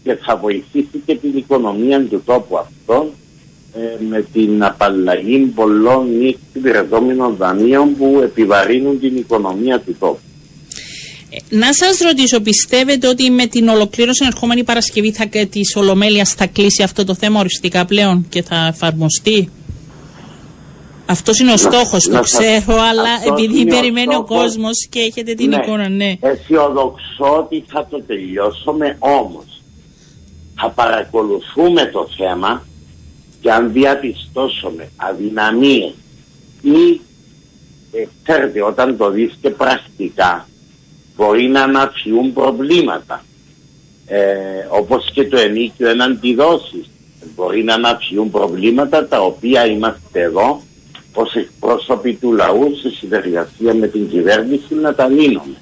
και θα βοηθήσει και την οικονομία του τόπου αυτών ε, με την απαλλαγή πολλών μη εξυπηρετώμενων δανείων που επιβαρύνουν την οικονομία του τόπου. Ε, Να σας ρωτήσω, πιστεύετε ότι με την ολοκλήρωση ερχόμενη Παρασκευή θα, και της Ολομέλειας θα κλείσει αυτό το θέμα οριστικά πλέον και θα εφαρμοστεί; Αυτός είναι ο στόχος, το να σας- ξέρω, αλλά αυτός επειδή είναι ο περιμένει ο στόχος. κόσμος και έχετε την εικόνα, ναι. Αισιοδοξώ ότι θα το τελειώσουμε όμως. Θα παρακολουθούμε το θέμα και αν διαπιστώσουμε αδυναμίες ή ε, ξέρετε όταν το δεις και πρακτικά μπορεί να αναφιούν προβλήματα ε, όπως και το ενίκιο εν αντιδόσεις μπορεί να αναφιούν προβλήματα τα οποία είμαστε εδώ ως εκπρόσωποι του λαού σε συνεργασία με την κυβέρνηση να τα λύνουμε.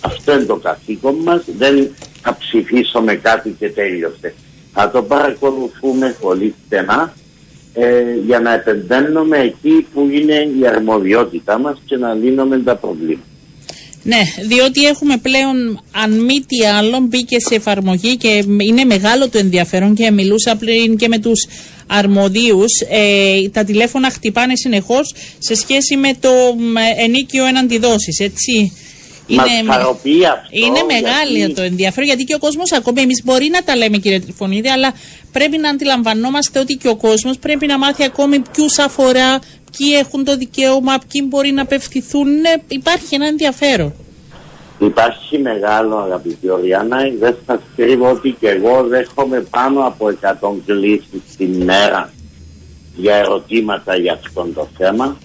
Αυτό είναι το καθήκον μας. Δεν θα ψηφίσουμε κάτι και τέλειωσε. Θα το παρακολουθούμε πολύ στενά ε, για να επεμβαίνουμε εκεί που είναι η αρμοδιότητά μας και να λύνουμε τα προβλήματα. Ναι, διότι έχουμε πλέον, αν μη τι άλλο, μπήκε σε εφαρμογή και είναι μεγάλο το ενδιαφέρον και μιλούσα πριν και με τους αρμοδίους. Ε, τα τηλέφωνα χτυπάνε συνεχώς σε σχέση με το μ, ενίκιο έναντι δόσης, έτσι. Μας χαροποιεί αυτό, είναι μεγάλη γιατί- το ενδιαφέρον γιατί και ο κόσμος ακόμη εμείς μπορεί να τα λέμε κύριε Τριφωνίδη αλλά πρέπει να αντιλαμβανόμαστε ότι και ο κόσμος πρέπει να μάθει ακόμη ποιους αφορά, ποιοι έχουν το δικαίωμα, ποιοι μπορεί να απευθυνθούν. Ναι, υπάρχει ένα ενδιαφέρον. Υπάρχει μεγάλο αγαπητή Οριάννα, δεν σας κρύβω ότι και εγώ δέχομαι πάνω από 100 κλήσεις την μέρα για ερωτήματα για αυτό το θέμα.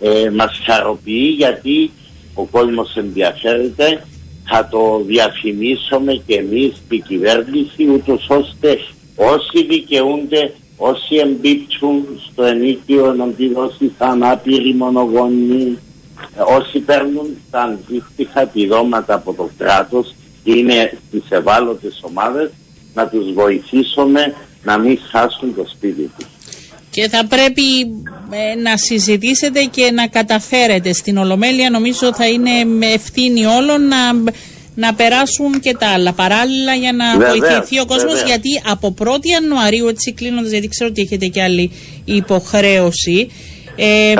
Ε, μας χαροποιεί γιατί ο κόσμος ενδιαφέρεται, θα το διαφημίσουμε και εμείς η κυβέρνηση ούτως ώστε όσοι δικαιούνται όσοι εμπίπτουν στο ενίκιο εναντί όσοι θα ανάπηροι μονογονεί, όσοι παίρνουν τα αντίστοιχα επιδόματα από το κράτος είναι στις ευάλωτες ομάδες να τους βοηθήσουμε να μην χάσουν το σπίτι τους. Και θα πρέπει ε, να συζητήσετε και να καταφέρετε στην Ολομέλεια. Νομίζω θα είναι με ευθύνη όλων να, να περάσουν και τα άλλα παράλληλα για να βοηθηθεί ο κόσμος γιατί από 1η Ιανουαρίου, έτσι κλείνοντας γιατί ξέρω ότι έχετε και άλλη υποχρέωση, ε, ε,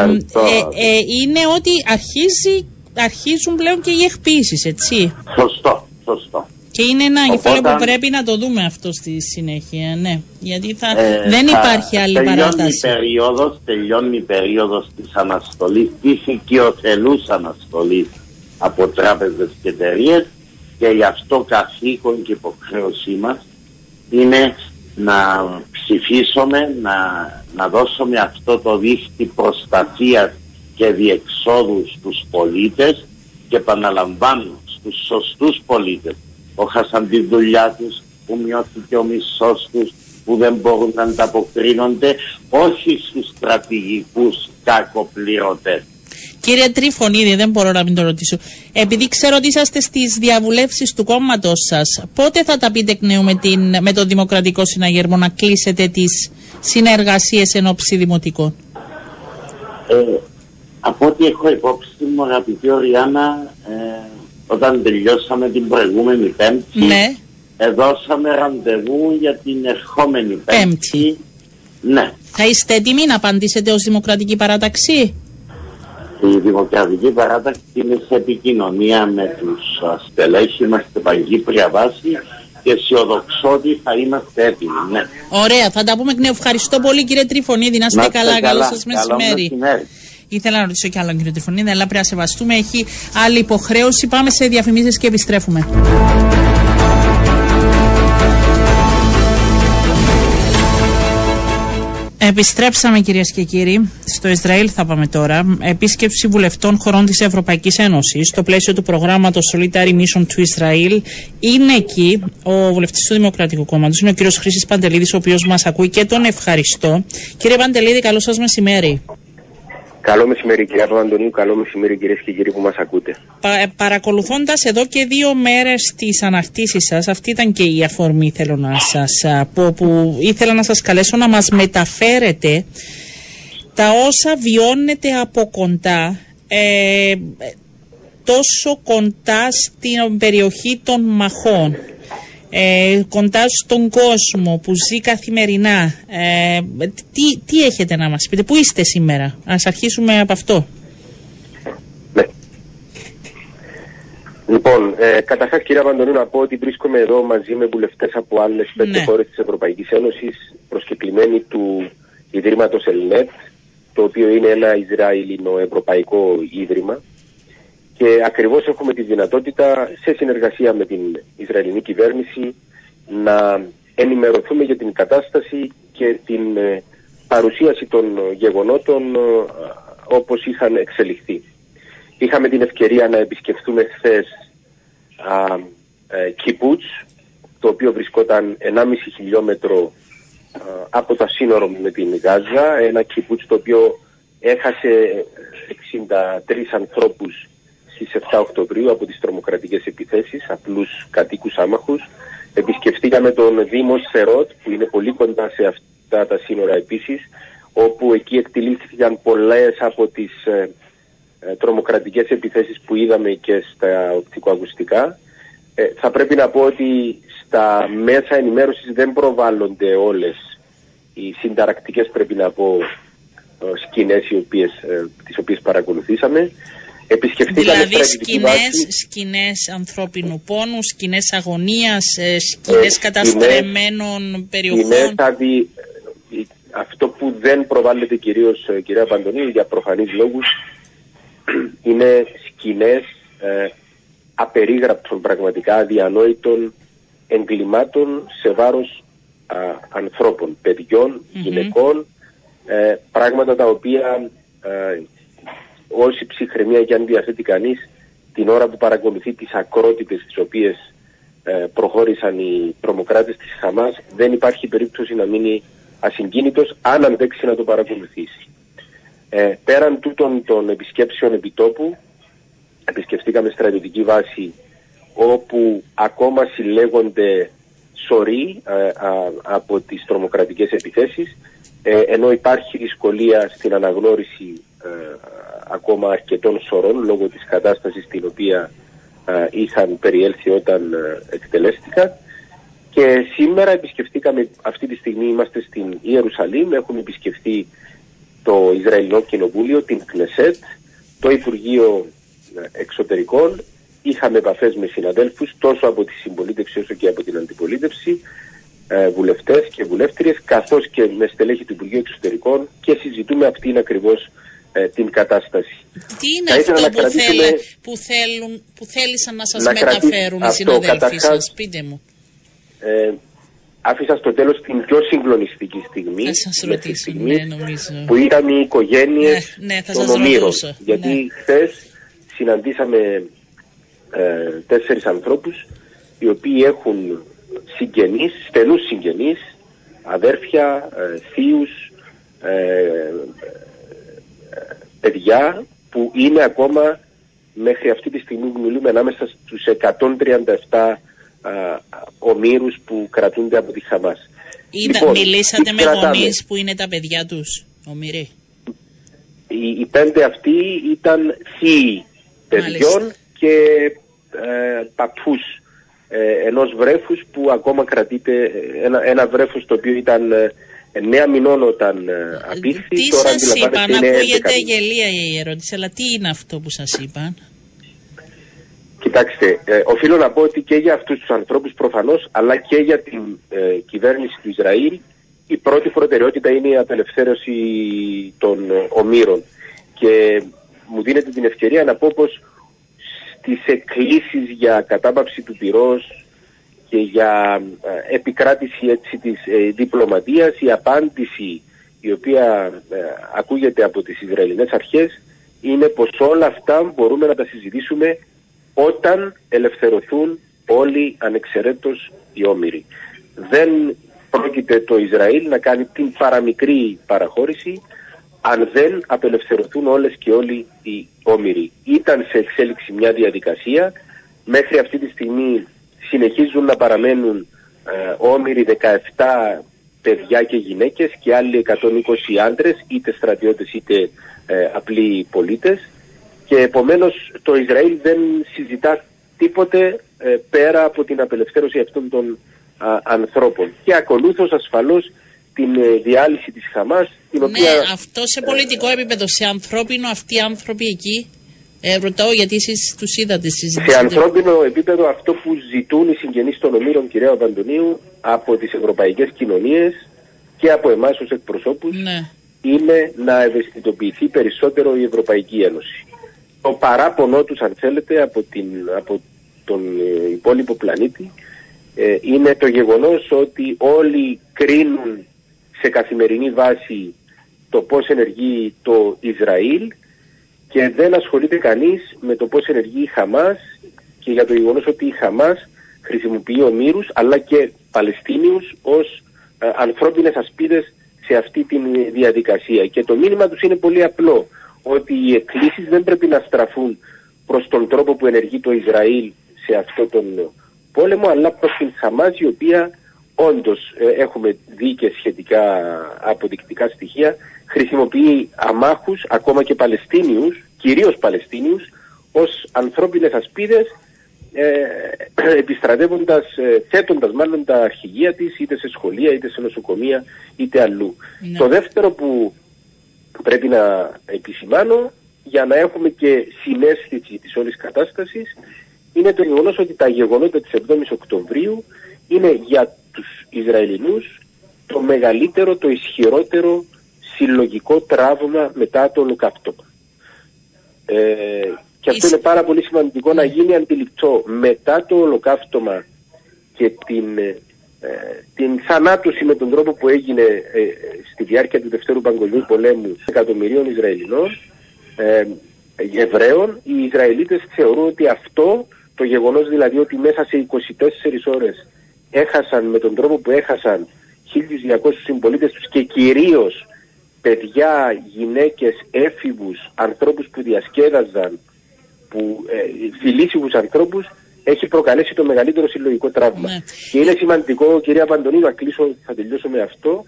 είναι ότι αρχίζει, αρχίζουν πλέον και οι εκποίησεις, έτσι. Σωστό, σωστό. Και είναι ένα κεφάλαιο που πρέπει να το δούμε αυτό στη συνέχεια, ναι. Γιατί θα, ε, δεν υπάρχει άλλη τελειώνει παράταση. Η περίοδος, τελειώνει η περίοδος της αναστολής, της οικειοθελούς αναστολής από τράπεζες και εταιρείες και γι' αυτό καθήκον και υποχρέωσή μας είναι να ψηφίσουμε, να, να δώσουμε αυτό το δίχτυ προστασίας και διεξόδου στους πολίτες και επαναλαμβάνω στους σωστούς πολίτες που χάσαν της δουλειάς τους, που μειώθηκε ο μισθός τους, που δεν μπορούν να ανταποκρίνονται, όχι στους στρατηγικούς κακοπληρωτές. Κύριε Τρίφωνίδη, δεν μπορώ να μην το ρωτήσω. Επειδή ξέρω ότι είσαστε στις διαβουλεύσεις του κόμματο σας, πότε θα τα πείτε εκ νέου με, την, με το Δημοκρατικό Συναγερμό να κλείσετε τις συνεργασίες εν ώψη δημοτικών; Ε, από ό,τι έχω υπόψη μου, αγαπητή Οριάννα, ε, όταν τελειώσαμε την προηγούμενη Πέμπτη, ναι. δώσαμε ραντεβού για την ερχόμενη Πέμπτη. πέμπτη. Ναι. Θα είστε έτοιμοι να απαντήσετε ως Δημοκρατική Παράταξη; Η Δημοκρατική Παράταξη είναι σε επικοινωνία με τους στελέχη μας στην Παγκύπρια βάση και αισιοδοξώ ότι θα είμαστε έτοιμοι. Ναι. Ωραία, θα τα πούμε εκ νέου. Ευχαριστώ πολύ κύριε Τριφωνίδη. Να είστε καλά. Καλό σας μεσημέρι. Ήθελα να ρωτήσω κι άλλο κύριο Τριφωνίδη, αλλά πρέπει να σεβαστούμε. Έχει άλλη υποχρέωση. Πάμε σε διαφημίσεις και επιστρέφουμε. Επιστρέψαμε κυρίες και κύριοι. Στο Ισραήλ θα πάμε τώρα. Επίσκεψη βουλευτών χωρών της Ευρωπαϊκής Ένωσης στο πλαίσιο του προγράμματος Solitary Mission του Ισραήλ. Είναι εκεί ο βουλευτής του Δημοκρατικού Κόμματος, είναι ο κύριος Χρήσης Παντελίδης, ο οποίος μας ακούει και τον ευχαριστώ. Κύριε Παντελίδη, καλό σας μεσημέρι. Καλό μεσημέρι κυρία Παπαντονίου, καλό μεσημέρι κυρίες και κύριοι που μας ακούτε. Πα, ε, Παρακολουθώντας εδώ και δύο μέρες τις αναρτήσεις σας, αυτή ήταν και η αφορμή θέλω να σας πω, που ήθελα να σας καλέσω να μας μεταφέρετε τα όσα βιώνετε από κοντά, ε, τόσο κοντά στην περιοχή των μαχών ε, κοντά στον κόσμο που ζει καθημερινά. Ε, τι, τι έχετε να μας πείτε, πού είστε σήμερα, ας αρχίσουμε από αυτό. Ναι. Λοιπόν, ε, καταρχάς κύριε Απαντονίου να πω ότι βρίσκομαι εδώ μαζί με βουλευτές από άλλες πέντε ναι. χώρες της Ευρωπαϊκής Ένωσης, προσκεκλημένοι του Ιδρύματος Ελνέτ, το οποίο είναι ένα Ισραηλινο-Ευρωπαϊκό Ίδρυμα και ακριβώς έχουμε τη δυνατότητα σε συνεργασία με την Ισραηλινή κυβέρνηση να ενημερωθούμε για την κατάσταση και την ε, παρουσίαση των γεγονότων ε, όπως είχαν εξελιχθεί. Είχαμε την ευκαιρία να επισκεφθούμε χθες ε, Κιμπούτς, το οποίο βρισκόταν 1,5 χιλιόμετρο από τα σύνορα με την Γάζα, ένα Κιμπούτς το οποίο έχασε 63 ανθρώπους στις 7 Οκτωβρίου από τις τρομοκρατικές επιθέσεις, απλούς κατοίκους άμαχους. Επισκεφτήκαμε τον Δήμο Σερότ που είναι πολύ κοντά σε αυτά τα σύνορα επίσης, όπου εκεί εκτελήθηκαν πολλές από τις ε, ε, τρομοκρατικές επιθέσεις που είδαμε και στα οπτικοακουστικά. Ε, θα πρέπει να πω ότι στα μέσα ενημέρωσης δεν προβάλλονται όλες οι συνταρακτικές πρέπει να πω ε, σκηνές οι οποίες, τις οποίες παρακολουθήσαμε. Επισκεφτήκαμε δηλαδή σκηνές, σκηνές ανθρώπινου πόνου, σκηνές αγωνίας, ε, σκηνές ε, καταστρεμένων περιοχών. Σκηνές αδι... Αυτό που δεν προβάλλεται κυρίως ε, κυρία Παντονίου για προφανείς λόγους είναι σκηνές ε, απερίγραπτων πραγματικά αδιανόητων εγκλημάτων σε βάρος ανθρώπων, γυναικών, ε, πράγματα τα οποία όση ψυχραιμία και αν διαθέτει κανείς την ώρα που παρακολουθεί τις ακρότητε τις οποίες ε, προχώρησαν οι τρομοκράτες της Χαμάς δεν υπάρχει περίπτωση να μείνει ασυγκίνητος αν αντέξει να το παρακολουθήσει. Ε, πέραν τούτων των επισκέψεων επιτόπου, επισκεφτήκαμε στρατιωτική βάση όπου ακόμα συλλέγονται σωροί ε, από τις τρομοκρατικές επιθέσεις ε, ενώ υπάρχει δυσκολία στην αναγνώριση ε, ακόμα αρκετών σωρών λόγω της κατάστασης στην οποία είχαν περιέλθει όταν εκτελέστηκαν. Και σήμερα επισκεφτήκαμε, αυτή τη στιγμή είμαστε στην Ιερουσαλήμ, έχουμε επισκεφτεί το Ισραηλινό Κοινοβούλιο, την Κνεσέτ, το Υπουργείο Εξωτερικών. Είχαμε επαφές με συναδέλφους τόσο από τη συμπολίτευση όσο και από την αντιπολίτευση, ε, βουλευτές και βουλεύτριες, καθώς και με στελέχη του Υπουργείου Εξωτερικών και συζητούμε αυτήν ακριβώς ε, την κατάσταση. Τι είναι αυτό που, κρατήσουμε... που, θέλουν, που θέλησαν να σας μεταφέρουν οι συναδέλφοι σας, πείτε μου. Ε, άφησα στο τέλος την πιο συγκλονιστική στιγμή, θα σας ρωτήσω, ναι, νομίζω. που ήταν οι οικογένειες ναι, ναι, των ομήρων. Γιατί ναι. χθες συναντήσαμε ε, τέσσερις ανθρώπους οι οποίοι έχουν συγγενείς, στενούς συγγενείς, αδέρφια, ε, θείους, ε, παιδιά που είναι ακόμα μέχρι αυτή τη στιγμή που μιλούμε ανάμεσα στους 137 ομήρους που κρατούνται από τη Χαμάς. λοιπόν, μιλήσατε με γονείς που είναι τα παιδιά τους, ομήροι; Οι, οι πέντε αυτοί ήταν θείοι παιδιών και ε, παππούς ε, ενός βρέφους που ακόμα κρατείται ένα, ένα βρέφος το οποίο ήταν ε, νέα μηνών όταν ε, απήχθη. Τι τώρα σας είπαν, ακούγεται γελία η ερώτηση, αλλά τι είναι αυτό που σας είπαν; Κοιτάξτε, ε, οφείλω να πω ότι και για αυτούς τους ανθρώπους προφανώς, αλλά και για την ε, κυβέρνηση του Ισραήλ, η πρώτη προτεραιότητα είναι η απελευθέρωση των ομήρων. Και μου δίνεται την ευκαιρία να πω πως τις εκκλήσεις για κατάπαυση του πυρός και για ε, επικράτηση έτσι της ε, διπλωματίας, η απάντηση η οποία ε, ακούγεται από τις Ισραηλινές αρχές είναι πως όλα αυτά μπορούμε να τα συζητήσουμε όταν ελευθερωθούν όλοι ανεξαιρέτως οι όμοιροι. Δεν πρόκειται το Ισραήλ να κάνει την παραμικρή παραχώρηση αν δεν απελευθερωθούν όλες και όλοι οι όμοιροι. Ήταν σε εξέλιξη μια διαδικασία, μέχρι αυτή τη στιγμή συνεχίζουν να παραμένουν ε, όμοιροι 17 παιδιά και γυναίκες και άλλοι 120 άντρες, είτε στρατιώτες είτε ε, απλοί πολίτες και επομένως το Ισραήλ δεν συζητά τίποτε ε, πέρα από την απελευθέρωση αυτών των ανθρώπων. Και ακολούθως ασφαλώς την ε, διάλυση της Χαμάς την ναι, αυτό σε πολιτικό επίπεδο, σε ανθρώπινο αυτοί οι άνθρωποι εκεί ε, ρωτάω γιατί εσείς τους είδατε συζητήσετε. Σε ανθρώπινο επίπεδο αυτό που ζητούν οι συγγενείς των ομήρων κυρία Παντονίου από τις ευρωπαϊκές κοινωνίες και από εμάς ως εκπροσώπους ναι. είναι να ευαισθητοποιηθεί περισσότερο η Ευρωπαϊκή Ένωση. Το παράπονο τους αν θέλετε από, την, από τον ε, υπόλοιπο πλανήτη ε, είναι το γεγονός ότι όλοι κρίνουν σε καθημερινή βάση το πώς ενεργεί το Ισραήλ και δεν ασχολείται κανείς με το πώς ενεργεί η Χαμάς και για το γεγονός ότι η Χαμάς χρησιμοποιεί ομήρους αλλά και Παλαιστίνιους ως ε, ανθρώπινες ασπίδες σε αυτή τη διαδικασία. Και το μήνυμα τους είναι πολύ απλό, ότι οι εκκλήσεις δεν πρέπει να στραφούν προς τον τρόπο που ενεργεί το Ισραήλ σε αυτό τον πόλεμο, αλλά προς την Χαμάς η οποία όντως ε, έχουμε δει και σχετικά αποδεικτικά στοιχεία, χρησιμοποιεί αμάχους, ακόμα και Παλαιστίνιους, κυρίως Παλαιστίνιους, ως ανθρώπινες ασπίδες, ε, επιστρατεύοντας, ε, θέτοντας μάλλον τα αρχηγεία της είτε σε σχολεία, είτε σε νοσοκομεία, είτε αλλού. Ναι. Το δεύτερο που πρέπει να επισημάνω, για να έχουμε και συνέστηση της όλης κατάστασης, είναι το γεγονός ότι τα γεγονότα της 7ης Οκτωβρίου είναι για τους Ισραηλινούς το μεγαλύτερο, το ισχυρότερο συλλογικό τραύμα μετά το ολοκαύτωμα. Ε, και αυτό είναι πάρα πολύ σημαντικό να γίνει αντιληπτό μετά το ολοκαύτωμα και την, ε, την θανάτωση με τον τρόπο που έγινε ε, στη διάρκεια του Δευτέρου Παγκοσμίου Πολέμου εκατομμυρίων Ισραηλινών ε, Εβραίων, οι Ισραηλίτες θεωρούν ότι αυτό το γεγονός δηλαδή ότι μέσα σε 24 ώρες έχασαν με τον τρόπο που έχασαν 1.200 συμπολίτες τους και κυρίως παιδιά, γυναίκες, έφηβους, ανθρώπους που διασκέδαζαν, που, ε, φιλήσιμους ανθρώπους, έχει προκαλέσει το μεγαλύτερο συλλογικό τραύμα. Ναι. Και είναι σημαντικό, κυρία Παντονή, να κλείσω, θα τελειώσω με αυτό,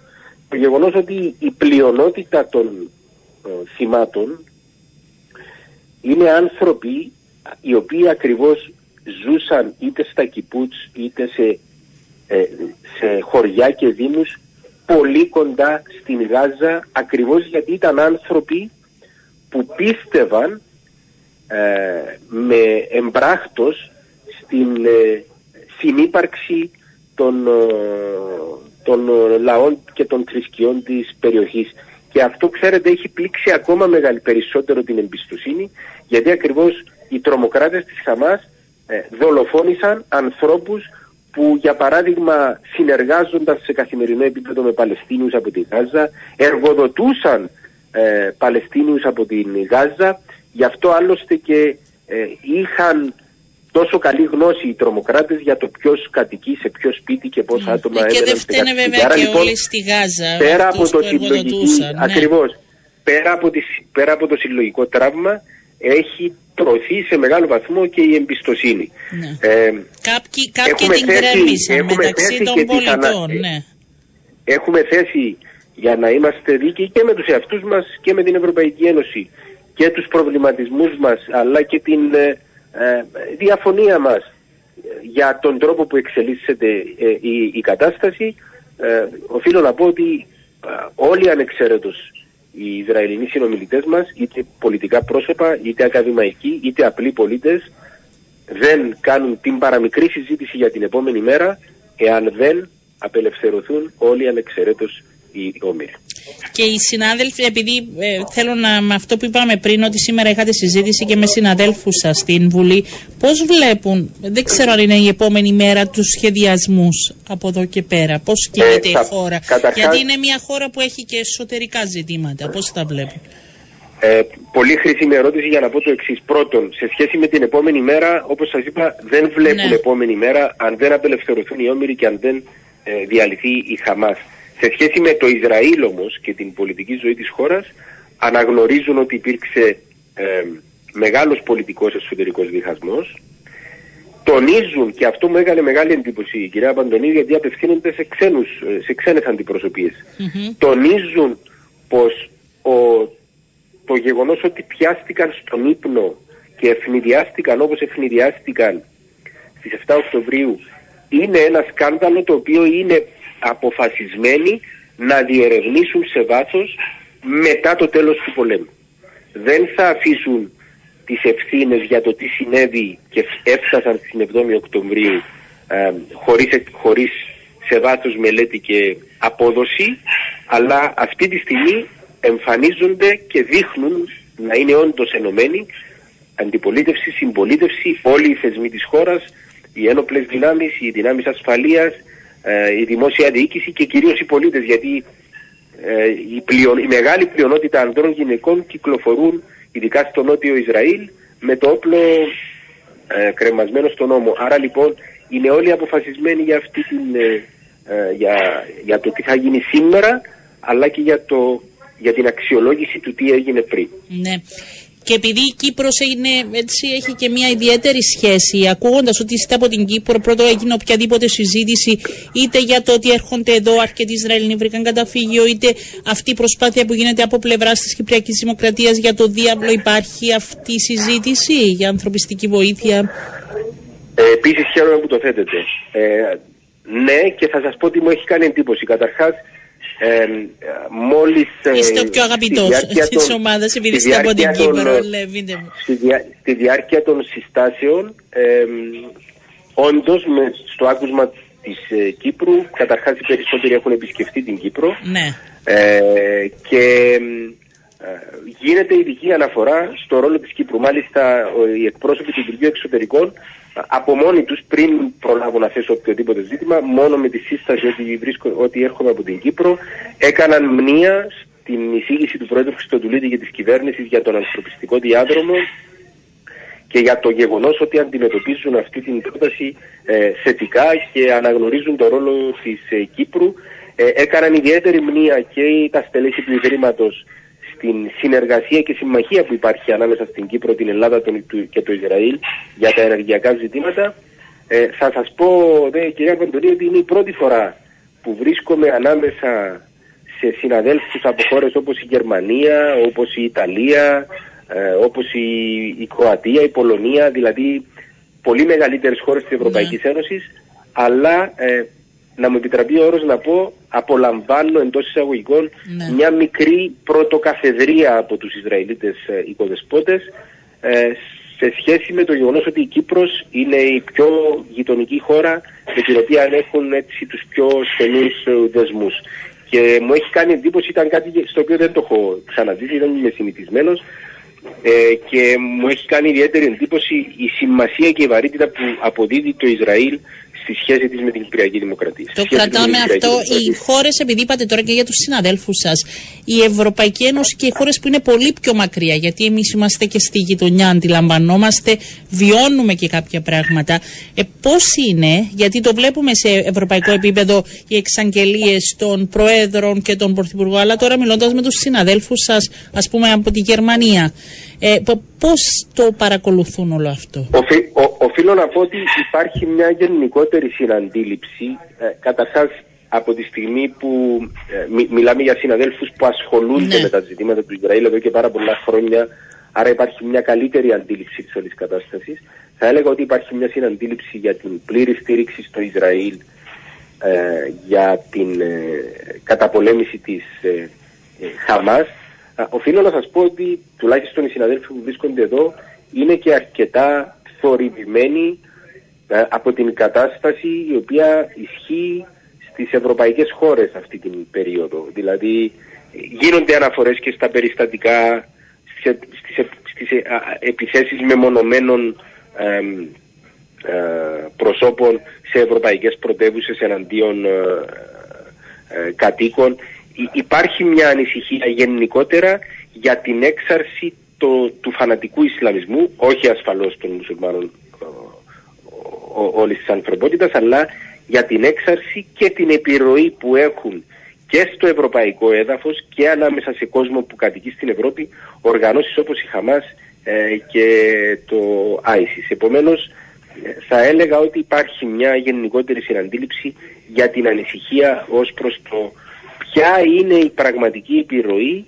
το γεγονός ότι η πλειονότητα των ε, θυμάτων είναι άνθρωποι οι οποίοι ακριβώς ζούσαν είτε στα κιπούτς είτε σε, ε, σε χωριά και δήμους πολύ κοντά στην Γάζα ακριβώς γιατί ήταν άνθρωποι που πίστευαν ε, με εμπράκτος στην ε, συνύπαρξη των, ε, των λαών και των θρησκειών της περιοχής. Και αυτό ξέρετε έχει πλήξει ακόμα μεγάλη περισσότερο την εμπιστοσύνη γιατί ακριβώς οι τρομοκράτες της Χαμάς ε, δολοφόνησαν ανθρώπους που για παράδειγμα συνεργάζονταν σε καθημερινό επίπεδο με Παλαιστίνιους από τη Γάζα, εργοδοτούσαν ε, Παλαιστίνιους από την Γάζα, γι' αυτό άλλωστε και ε, είχαν τόσο καλή γνώση οι τρομοκράτες για το ποιος κατοικεί σε ποιο σπίτι και πόσα mm. άτομα έμεναν. Και δεν φταίνε βέβαια και λοιπόν, όλοι στη Γάζα πέρα από το συλλογικό, ναι. ακριβώς, πέρα από, πέρα από το συλλογικό τραύμα έχει τρωθεί σε μεγάλο βαθμό και η εμπιστοσύνη. Ναι. Ε, κάποιοι κάποιοι την κρέμισαν μεταξύ των πολιτών. Ναι. Έχουμε θέσει για να είμαστε δίκαιοι και με τους εαυτούς μας και με την Ευρωπαϊκή Ένωση και τους προβληματισμούς μας αλλά και την ε, ε διαφωνία μας για τον τρόπο που εξελίσσεται ε, η, η κατάσταση ε, οφείλω να πω ότι όλοι ανεξαίρετος οι Ισραηλινοί συνομιλητές μας, είτε πολιτικά πρόσωπα, είτε ακαδημαϊκοί, είτε απλοί πολίτες, δεν κάνουν την παραμικρή συζήτηση για την επόμενη μέρα εάν δεν απελευθερωθούν όλοι ανεξαιρέτως οι όμοιροι. Και οι συνάδελφοι, επειδή ε, θέλω να, με αυτό που είπαμε πριν, ότι σήμερα είχατε συζήτηση και με συναδέλφους σας στην Βουλή, πώς βλέπουν, δεν ξέρω αν είναι η επόμενη μέρα, τους σχεδιασμούς από εδώ και πέρα, πώς κινείται ε, η χώρα. Γιατί είναι μια χώρα που έχει και εσωτερικά ζητήματα. Πώς τα βλέπουν; Ε, πολύ χρήσιμη ερώτηση για να πω το εξής. Πρώτον, σε σχέση με την επόμενη μέρα, όπως σας είπα, δεν βλέπουν ναι. επόμενη μέρα αν δεν απελευθερωθούν οι όμοιροι και αν δεν ε, διαλυθεί η Χαμάς. Σε σχέση με το Ισραήλ όμως και την πολιτική ζωή της χώρας αναγνωρίζουν ότι υπήρξε ε, μεγάλος πολιτικός εσωτερικός διχασμός. Τονίζουν και αυτό μου έκανε μεγάλη εντύπωση η κυρία Παντονίδη γιατί απευθύνονται σε, ξένους, σε ξένες Τονίζουν πως ο, το γεγονός ότι πιάστηκαν στον ύπνο και ευνηδιάστηκαν όπως ευνηδιάστηκαν στις 7 Οκτωβρίου είναι ένα σκάνδαλο το οποίο είναι αποφασισμένοι να διερευνήσουν σε βάθος μετά το τέλος του πολέμου. Δεν θα αφήσουν τις ευθύνες για το τι συνέβη και έφτασαν στην 7η Οκτωβρίου ε, χωρίς, χωρίς σε βάθος μελέτη και απόδοση, αλλά αυτή τη στιγμή εμφανίζονται και δείχνουν να είναι όντως ενωμένοι αντιπολίτευση, συμπολίτευση, όλοι οι θεσμοί της χώρας, οι ένοπλες δυνάμεις, οι δυνάμεις ασφαλείας, ε, η δημόσια διοίκηση και κυρίως οι πολίτες γιατί ε, η, πλεον, η μεγάλη πλειονότητα ανδρών γυναικών κυκλοφορούν ειδικά στο νότιο Ισραήλ με το όπλο ε, κρεμασμένο στον νόμο. Άρα λοιπόν είναι όλοι αποφασισμένοι για, αυτή την, για, για το τι θα γίνει σήμερα αλλά και για, το, για την αξιολόγηση του τι έγινε πριν. Ναι. Και επειδή η Κύπρος έτσι, έχει και μια ιδιαίτερη σχέση, ακούγοντας ότι είστε από την Κύπρο, πρώτο έγινε οποιαδήποτε συζήτηση, είτε για το ότι έρχονται εδώ αρκετοί Ισραηλοί βρήκαν καταφύγιο, είτε αυτή η προσπάθεια που γίνεται από πλευράς της Κυπριακής Δημοκρατίας για το διάβλο, υπάρχει αυτή η συζήτηση για ανθρωπιστική βοήθεια; Ε, Επίσης, χαίρομαι που το θέτετε. Ε, ναι, και θα σας πω ότι μου έχει κάνει εντύπωση. Καταρχάς, ε, μόλις... Είστε ο πιο αγαπητός της ομάδας επειδή είστε από την Κύπρο, στη, διά, στη διάρκεια των συστάσεων, ε, όντως με, στο άκουσμα της ε, Κύπρου, καταρχάς οι περισσότεροι έχουν επισκεφτεί την Κύπρο ναι. ε, και ε, γίνεται ειδική αναφορά στο ρόλο της Κύπρου. Μάλιστα οι εκπρόσωποι του Υπουργείου Εξωτερικών από μόνοι τους πριν προλάβουν να θέσω οποιοδήποτε ζήτημα, μόνο με τη σύσταση ότι, βρίσκω, ότι έρχομαι από την Κύπρο, έκαναν μνήα στην εισήγηση του Πρόεδρου Χριστοδουλίδη και της κυβέρνησης για τον ανθρωπιστικό διάδρομο και για το γεγονός ότι αντιμετωπίζουν αυτή την πρόταση ε, θετικά και αναγνωρίζουν το ρόλο της ε, Κύπρου. Ε, έκαναν ιδιαίτερη μνήμα και τα στελέχη του Ιδρύματος στην συνεργασία και συμμαχία που υπάρχει ανάμεσα στην Κύπρο, την Ελλάδα και το Ισραήλ για τα ενεργειακά ζητήματα. Ε, θα σας πω, δε, κυρία Παντονή, ότι είναι η πρώτη φορά που βρίσκομαι ανάμεσα σε συναδέλφους από χώρες όπως η Γερμανία, όπως η Ιταλία, ε, όπως η, η Κροατία, η Πολωνία, δηλαδή πολύ μεγαλύτερες χώρες της Ευρωπαϊκής ναι. Ένωσης, αλλά ε, να μου επιτραπεί ο όρος να πω απολαμβάνω εντός εισαγωγικών ναι. μια μικρή πρωτοκαθεδρία από τους Ισραηλίτες ε, οικοδεσπότες ε, σε σχέση με το γεγονός ότι η Κύπρος είναι η πιο γειτονική χώρα με την οποία έχουν έτσι τους πιο στενούς ε, δεσμούς. Και μου έχει κάνει εντύπωση, ήταν κάτι στο οποίο δεν το έχω ξαναζήσει, δεν είμαι συνηθισμένος ε, και μου έχει κάνει ιδιαίτερη εντύπωση η σημασία και η βαρύτητα που αποδίδει το Ισραήλ στη σχέση της με την Κυπριακή Δημοκρατία. Το κρατάμε αυτό. Οι χώρες, επειδή είπατε τώρα και για τους συναδέλφους σας, η Ευρωπαϊκή Ένωση και οι χώρες που είναι πολύ πιο μακριά, γιατί εμείς είμαστε και στη γειτονιά, αντιλαμβανόμαστε, βιώνουμε και κάποια πράγματα. Ε, Πώς είναι, γιατί το βλέπουμε σε ευρωπαϊκό επίπεδο οι εξαγγελίες των Προέδρων και των Πρωθυπουργών, αλλά τώρα μιλώντας με τους συναδέλφους σας, ας πούμε από τη Γερμανία, ε, πώς το παρακολουθούν όλο αυτό; Οφεί, ο, οφείλω να πω ότι υπάρχει μια γενικότερη συναντήληψη. Ε, καταρχάς από τη στιγμή που ε, μιλάμε για συναδέλφους που ασχολούνται ναι. με τα ζητήματα του Ισραήλ εδώ και πάρα πολλά χρόνια, άρα υπάρχει μια καλύτερη αντίληψη της όλης κατάστασης. Θα έλεγα ότι υπάρχει μια συναντήληψη για την πλήρη στήριξη στο Ισραήλ, ε, για την ε, καταπολέμηση της Χαμάς οφείλω να σας πω ότι τουλάχιστον οι συναδέλφοι που βρίσκονται εδώ είναι και αρκετά θορυβημένοι ε, από την κατάσταση η οποία ισχύει στις ευρωπαϊκές χώρες αυτή την περίοδο. Δηλαδή γίνονται αναφορές και στα περιστατικά, στις, στις, στις ε, επιθέσεις μεμονωμένων ε, προσώπων σε ευρωπαϊκές πρωτεύουσες εναντίον κατοίκων υπάρχει μια ανησυχία γενικότερα για την έξαρση το, του φανατικού Ισλαμισμού, όχι ασφαλώς των μουσουλμάνων όλης της ανθρωπότητας, αλλά για την έξαρση και την επιρροή που έχουν και στο ευρωπαϊκό έδαφος και ανάμεσα σε κόσμο που κατοικεί στην Ευρώπη οργανώσεις όπως η Χαμάς ε, και το ISIS. Επομένως θα έλεγα ότι υπάρχει μια γενικότερη συναντήληψη για την ανησυχία ως προς το ποια είναι η πραγματική επιρροή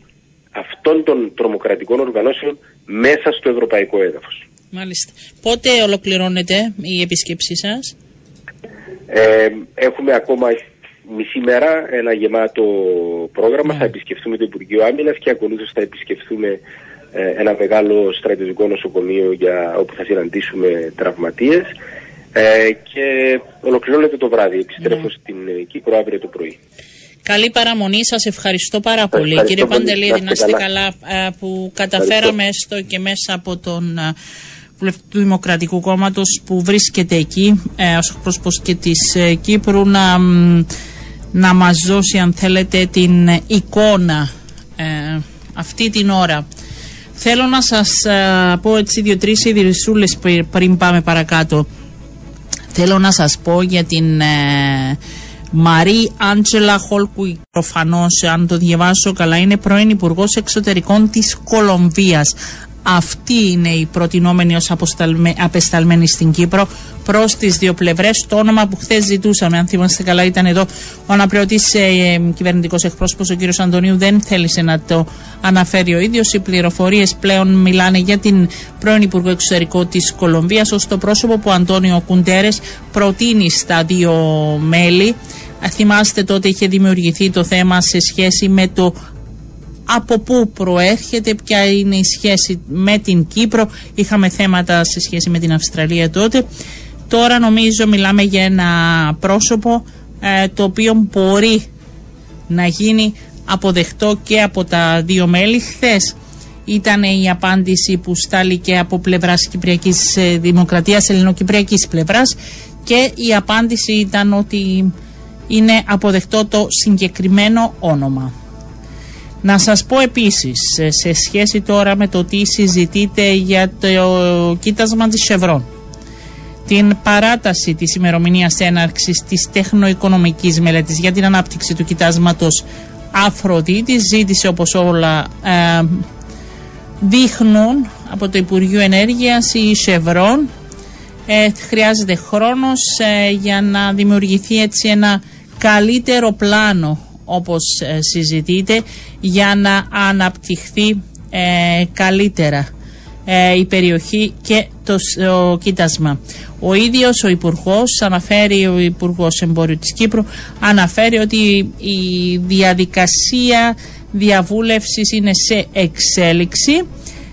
αυτών των τρομοκρατικών οργανώσεων μέσα στο ευρωπαϊκό έδαφος. Μάλιστα. Πότε ολοκληρώνεται η επίσκεψή σας; Ε, έχουμε ακόμα μισή μέρα ένα γεμάτο πρόγραμμα. Ναι. Θα επισκεφθούμε το Υπουργείο Άμυνας και ακολούθως θα επισκεφθούμε ε, ένα μεγάλο στρατιωτικό νοσοκομείο για, όπου θα συναντήσουμε τραυματίες ε, και ολοκληρώνεται το βράδυ. Επιστρέφω ναι. στην Κύπρο αύριο το πρωί. Καλή παραμονή, σας ευχαριστώ πάρα πολύ. Κύριε Παντελίδη, να είστε καλά ε, που καταφέραμε έστω και μέσα από τον ε, βουλευτή του Δημοκρατικού Κόμματος που βρίσκεται εκεί ε, ως πρόσωπος και της Κύπρου να, να μας δώσει αν θέλετε την εικόνα αυτή την ώρα. Θέλω να σας πω έτσι δύο-τρεις ιδρυσούλες πριν πάμε παρακάτω. Θέλω να σας πω για την Μαρή Άντζελα Χόλκου, προφανώς, αν το διαβάσω καλά, είναι πρώην Υπουργός Εξωτερικών της Κολομβίας. Αυτή είναι η προτινόμενη ως απεσταλμένη στην Κύπρο προς τις δύο πλευρές. Το όνομα που χθες ζητούσαμε, αν θυμάστε καλά, ήταν εδώ ο αναπληρωτής ε, ε, κυβερνητικός εκπρόσωπος, ο κ. Αντωνίου, δεν θέλησε να το αναφέρει ο ίδιος. Οι πληροφορίες πλέον μιλάνε για την πρώην Υπουργό Εξωτερικό της Κολομβίας ως το πρόσωπο που ο Αντώνιο Κουντέρες προτείνει στα δύο μέλη. Θυμάστε τότε είχε δημιουργηθεί το θέμα σε σχέση με το από πού προέρχεται, ποια είναι η σχέση με την Κύπρο. Είχαμε θέματα σε σχέση με την Αυστραλία τότε. Τώρα νομίζω μιλάμε για ένα πρόσωπο ε, το οποίο μπορεί να γίνει αποδεκτό και από τα δύο μέλη. Χθες ήταν η απάντηση που στάληκε από πλευράς Κυπριακής ε, Δημοκρατίας, ελληνοκυπριακής πλευράς και η απάντηση ήταν ότι είναι αποδεκτό το συγκεκριμένο όνομα. Να σας πω επίσης, σε σχέση τώρα με το τι συζητείτε για το κοίτασμα της Chevron. την παράταση της ημερομηνίας έναρξης της τεχνοοικονομικής μελέτης για την ανάπτυξη του κοιτάσματος Αφροδίτης. Ζήτησε όπως όλα ε, δείχνουν από το Υπουργείο Ενέργειας η Chevron. Ε, χρειάζεται χρόνος ε, για να δημιουργηθεί έτσι ένα καλύτερο πλάνο όπως ε, συζητείτε για να αναπτυχθεί καλύτερα η περιοχή και το, το κοίτασμα. Ο ίδιος ο Υπουργός αναφέρει, ο Υπουργός Εμπόριου της Κύπρου αναφέρει ότι η διαδικασία διαβούλευσης είναι σε εξέλιξη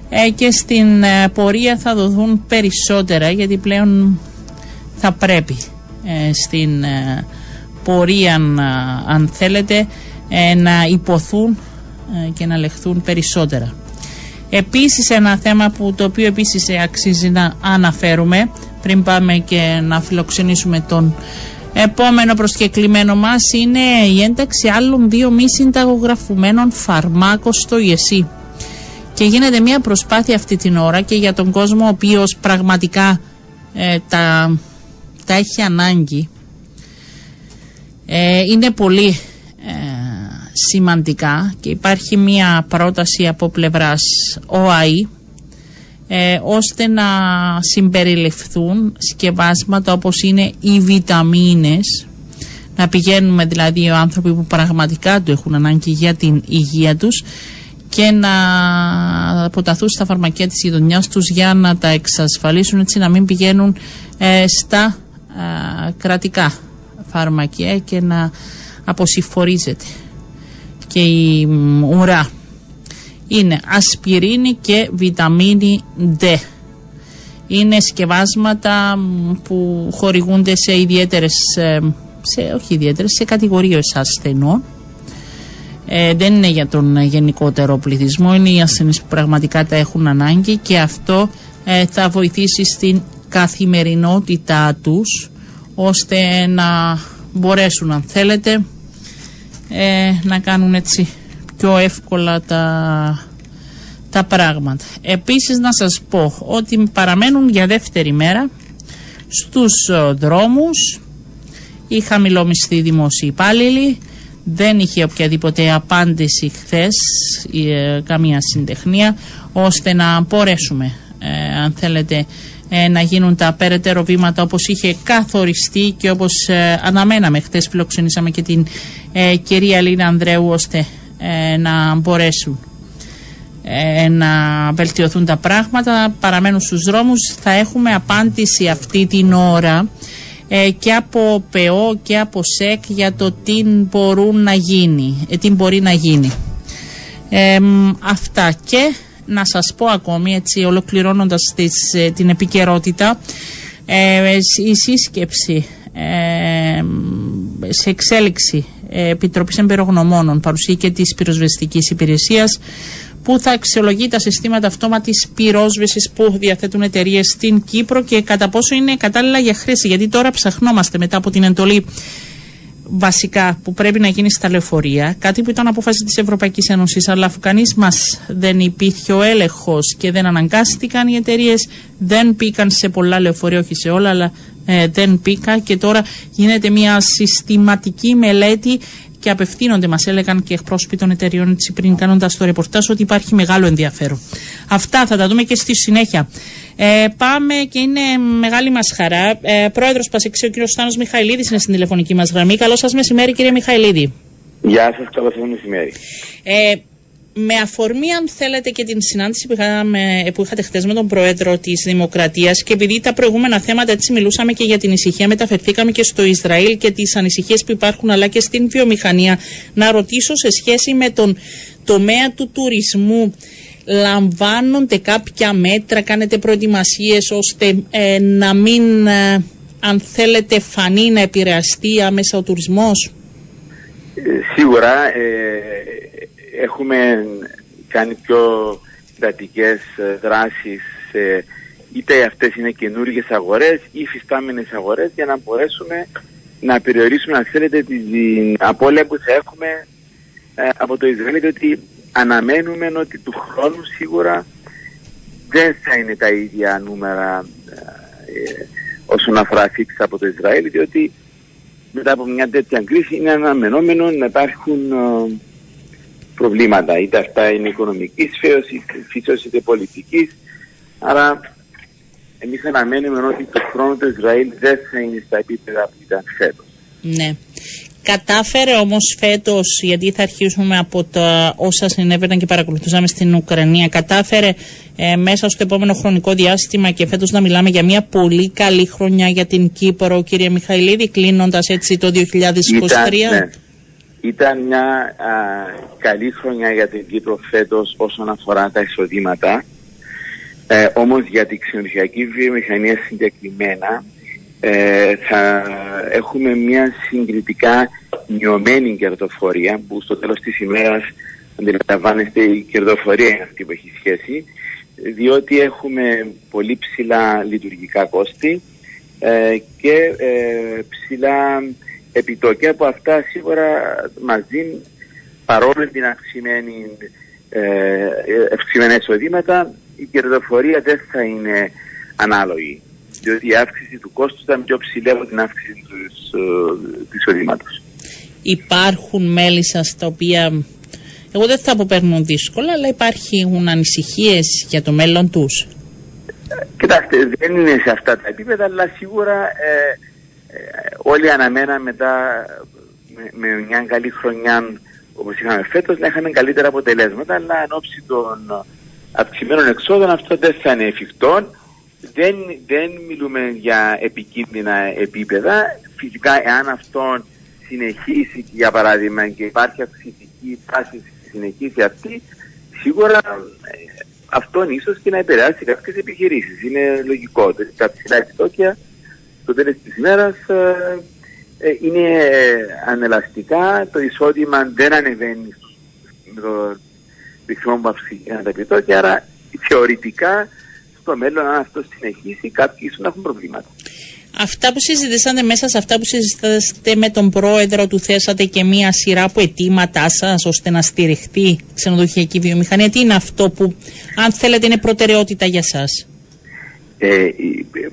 ε, και στην ε, πορεία θα δοθούν περισσότερα γιατί πλέον θα πρέπει ε, στην πορεία αν θέλετε να υποθούν και να λεχθούν περισσότερα. Επίσης ένα θέμα που το οποίο επίσης αξίζει να αναφέρουμε πριν πάμε και να φιλοξενήσουμε τον επόμενο προσκεκλημένο μας είναι η ένταξη άλλων δύο μη συνταγογραφουμένων φαρμάκων στο ΙΕΣΥ. Και γίνεται μια προσπάθεια αυτή την ώρα και για τον κόσμο ο οποίος πραγματικά ε, τα, τα έχει ανάγκη. Ε, είναι πολύ ε, σημαντικά και υπάρχει μια πρόταση από πλευράς ΟΑΗ ε, ώστε να συμπεριληφθούν σκευάσματα όπως είναι οι βιταμίνες. Να πηγαίνουμε δηλαδή οι άνθρωποι που πραγματικά το έχουν ανάγκη για την υγεία τους και να αποταθούν στα φαρμακεία της γειτονιάς τους για να τα εξασφαλίσουν έτσι να μην πηγαίνουν ε, στα κρατικά φαρμακεία και να αποσυφορίζεται και η ουρά είναι ασπιρίνη και βιταμίνη D. Είναι σκευάσματα που χορηγούνται σε ιδιαίτερες, ε, σε, όχι ιδιαίτερες, σε κατηγορίες ασθενών. Ε, δεν είναι για τον γενικότερο πληθυσμό, είναι οι ασθενείς που πραγματικά τα έχουν ανάγκη και αυτό ε, θα βοηθήσει στην καθημερινότητά τους ώστε να μπορέσουν αν θέλετε να κάνουν έτσι πιο εύκολα τα, τα πράγματα. Επίσης να σας πω ότι παραμένουν για δεύτερη μέρα στους ε, δρόμους οι χαμηλόμισθοι δημόσιοι υπάλληλοι δεν είχε οποιαδήποτε απάντηση χθες ε, καμία συντεχνία ώστε να μπορέσουμε ε, αν θέλετε να γίνουν τα περαιτέρω βήματα όπως είχε καθοριστεί και όπως αναμέναμε χθες φιλοξενήσαμε και την κυρία Λίνα Ανδρέου ώστε ε, να μπορέσουν ε, να βελτιωθούν τα πράγματα, παραμένουν στους δρόμους. Θα έχουμε απάντηση αυτή την ώρα ε, και από ΠΕΟ και από ΣΕΚ για το τι μπορούν να γίνει, τι μπορεί να γίνει. αυτά και να σας πω ακόμη έτσι ολοκληρώνοντας την επικαιρότητα η σύσκεψη σε εξέλιξη Επιτροπής Εμπειρογνωμόνων, παρουσία και της πυροσβεστικής υπηρεσίας, που θα αξιολογεί τα συστήματα αυτόματης πυρόσβεσης που διαθέτουν εταιρείες στην Κύπρο και κατά πόσο είναι κατάλληλα για χρήση. Γιατί τώρα ψαχνόμαστε μετά από την εντολή βασικά που πρέπει να γίνει στα λεωφορεία, κάτι που ήταν απόφαση της Ευρωπαϊκής Ένωσης, αλλά αφού κανείς μας δεν υπήρχε ο έλεγχος και δεν αναγκάστηκαν οι εταιρείες, δεν πήκαν σε πολλά λεωφορεία, όχι σε όλα, αλλά ε, δεν πήκα και τώρα γίνεται μια συστηματική μελέτη και απευθύνονται, μας έλεγαν και εκπρόσωποι των εταιριών έτσι πριν κάνοντας το ρεπορτάζ, ότι υπάρχει μεγάλο ενδιαφέρον. Αυτά θα τα δούμε και στη συνέχεια. Ε, πάμε και είναι μεγάλη μας χαρά. Ε, Πρόεδρος Πασεξίου, ο κ. Στάνος Μιχαηλίδης, είναι στην τηλεφωνική μας γραμμή. Καλό σας μεσημέρι, κύριε Μιχαηλίδη. Γεια σας, καλό σας μεσημέρι. Ε, με αφορμή αν θέλετε και την συνάντηση που, είχαμε, που είχατε χθε με τον Πρόεδρο της Δημοκρατίας και επειδή τα προηγούμενα θέματα έτσι μιλούσαμε και για την ησυχία, μεταφερθήκαμε και στο Ισραήλ και τις ανησυχίες που υπάρχουν αλλά και στην βιομηχανία, να ρωτήσω σε σχέση με τον τομέα του τουρισμού λαμβάνονται κάποια μέτρα, κάνετε προετοιμασίες ώστε ε, να μην, ε, αν θέλετε, φανεί να επηρεαστεί άμεσα ο τουρισμός; Ε, σίγουρα έχουμε κάνει πιο εντατικές ε, δράσεις είτε αυτές είναι καινούργιες αγορές ή φυστάμενες αγορές για να μπορέσουμε να περιορίσουμε αν θέλετε την απώλεια που θα έχουμε ε, από το Ισραήλ διότι αναμένουμε ότι του χρόνου σίγουρα δεν θα είναι τα ίδια νούμερα ε, όσον όσον αφορά φίξ από το Ισραήλ, διότι μετά από μια τέτοια κρίση είναι αναμενόμενο να υπάρχουν ε, προβλήματα. Είτε αυτά είναι οικονομικής φύσεως, είτε πολιτικής. Άρα εμείς αναμένουμε ότι το χρόνο του Ισραήλ δεν θα είναι στα επίπεδα που ήταν φέτος. Ναι. Κατάφερε όμως φέτος, γιατί θα αρχίσουμε από τα όσα συνέβαιναν και παρακολουθούσαμε στην Ουκρανία, κατάφερε ε, μέσα στο επόμενο χρονικό διάστημα και φέτος να μιλάμε για μια πολύ καλή χρονιά για την Κύπρο, κύριε Μιχαηλίδη, κλείνοντας έτσι το 2023. Ήταν, ναι. Ήταν μια α, καλή χρονιά για την Κύπρο φέτος όσον αφορά τα εισοδήματα. Ε, όμως για την ξενοδοχειακή βιομηχανία συγκεκριμένα ε, θα έχουμε μια συγκριτικά μειωμένη κερδοφορία που στο τέλος της ημέρας αντιλαμβάνεστε η κερδοφορία είναι αυτή που έχει σχέση διότι έχουμε πολύ ψηλά λειτουργικά κόστη ε, και ε, ψηλά επιτόκια που αυτά σίγουρα μαζί παρόλο την αυξημένη ε, ευξημένα εισοδήματα η κερδοφορία δεν θα είναι ανάλογη διότι η αύξηση του κόστους ήταν πιο ψηλή από την αύξηση του ε, εισοδήματος. Υπάρχουν μέλη σας τα οποία, εγώ δεν θα πω παίρνουν δύσκολα, αλλά υπάρχουν ανησυχίες για το μέλλον τους; Κοιτάξτε, δεν είναι σε αυτά τα επίπεδα, αλλά σίγουρα ε, ε, όλοι αναμένα μετά με, με, μια καλή χρονιά όπως είχαμε φέτος να είχαμε καλύτερα αποτελέσματα, αλλά εν ώψη των αυξημένων εξόδων αυτό δεν θα είναι εφικτό δεν, δεν μιλούμε για επικίνδυνα επίπεδα. Φυσικά, εάν αυτό συνεχίσει, για παράδειγμα, και υπάρχει αυξητική τάση στη συνεχίση αυτή, σίγουρα ε, αυτό ίσως και να επηρεάσει κάποιες επιχειρήσεις. Είναι λογικό. Τα ψηλά επιτόκια στο τέλος της ημέρας ε, ε, είναι ανελαστικά. Το εισόδημα δεν ανεβαίνει με το ρυθμό που αυξηθήκαν τα επιτόκια. Άρα θεωρητικά στο μέλλον, αν αυτό συνεχίσει, κάποιοι ίσως να έχουν προβλήματα. Αυτά που συζητήσατε μέσα σε αυτά που συζητήσατε με τον πρόεδρο του θέσατε και μία σειρά από αιτήματά σας ώστε να στηριχτεί η ξενοδοχειακή βιομηχανία. Τι είναι αυτό που αν θέλετε είναι προτεραιότητα για εσά. Ε,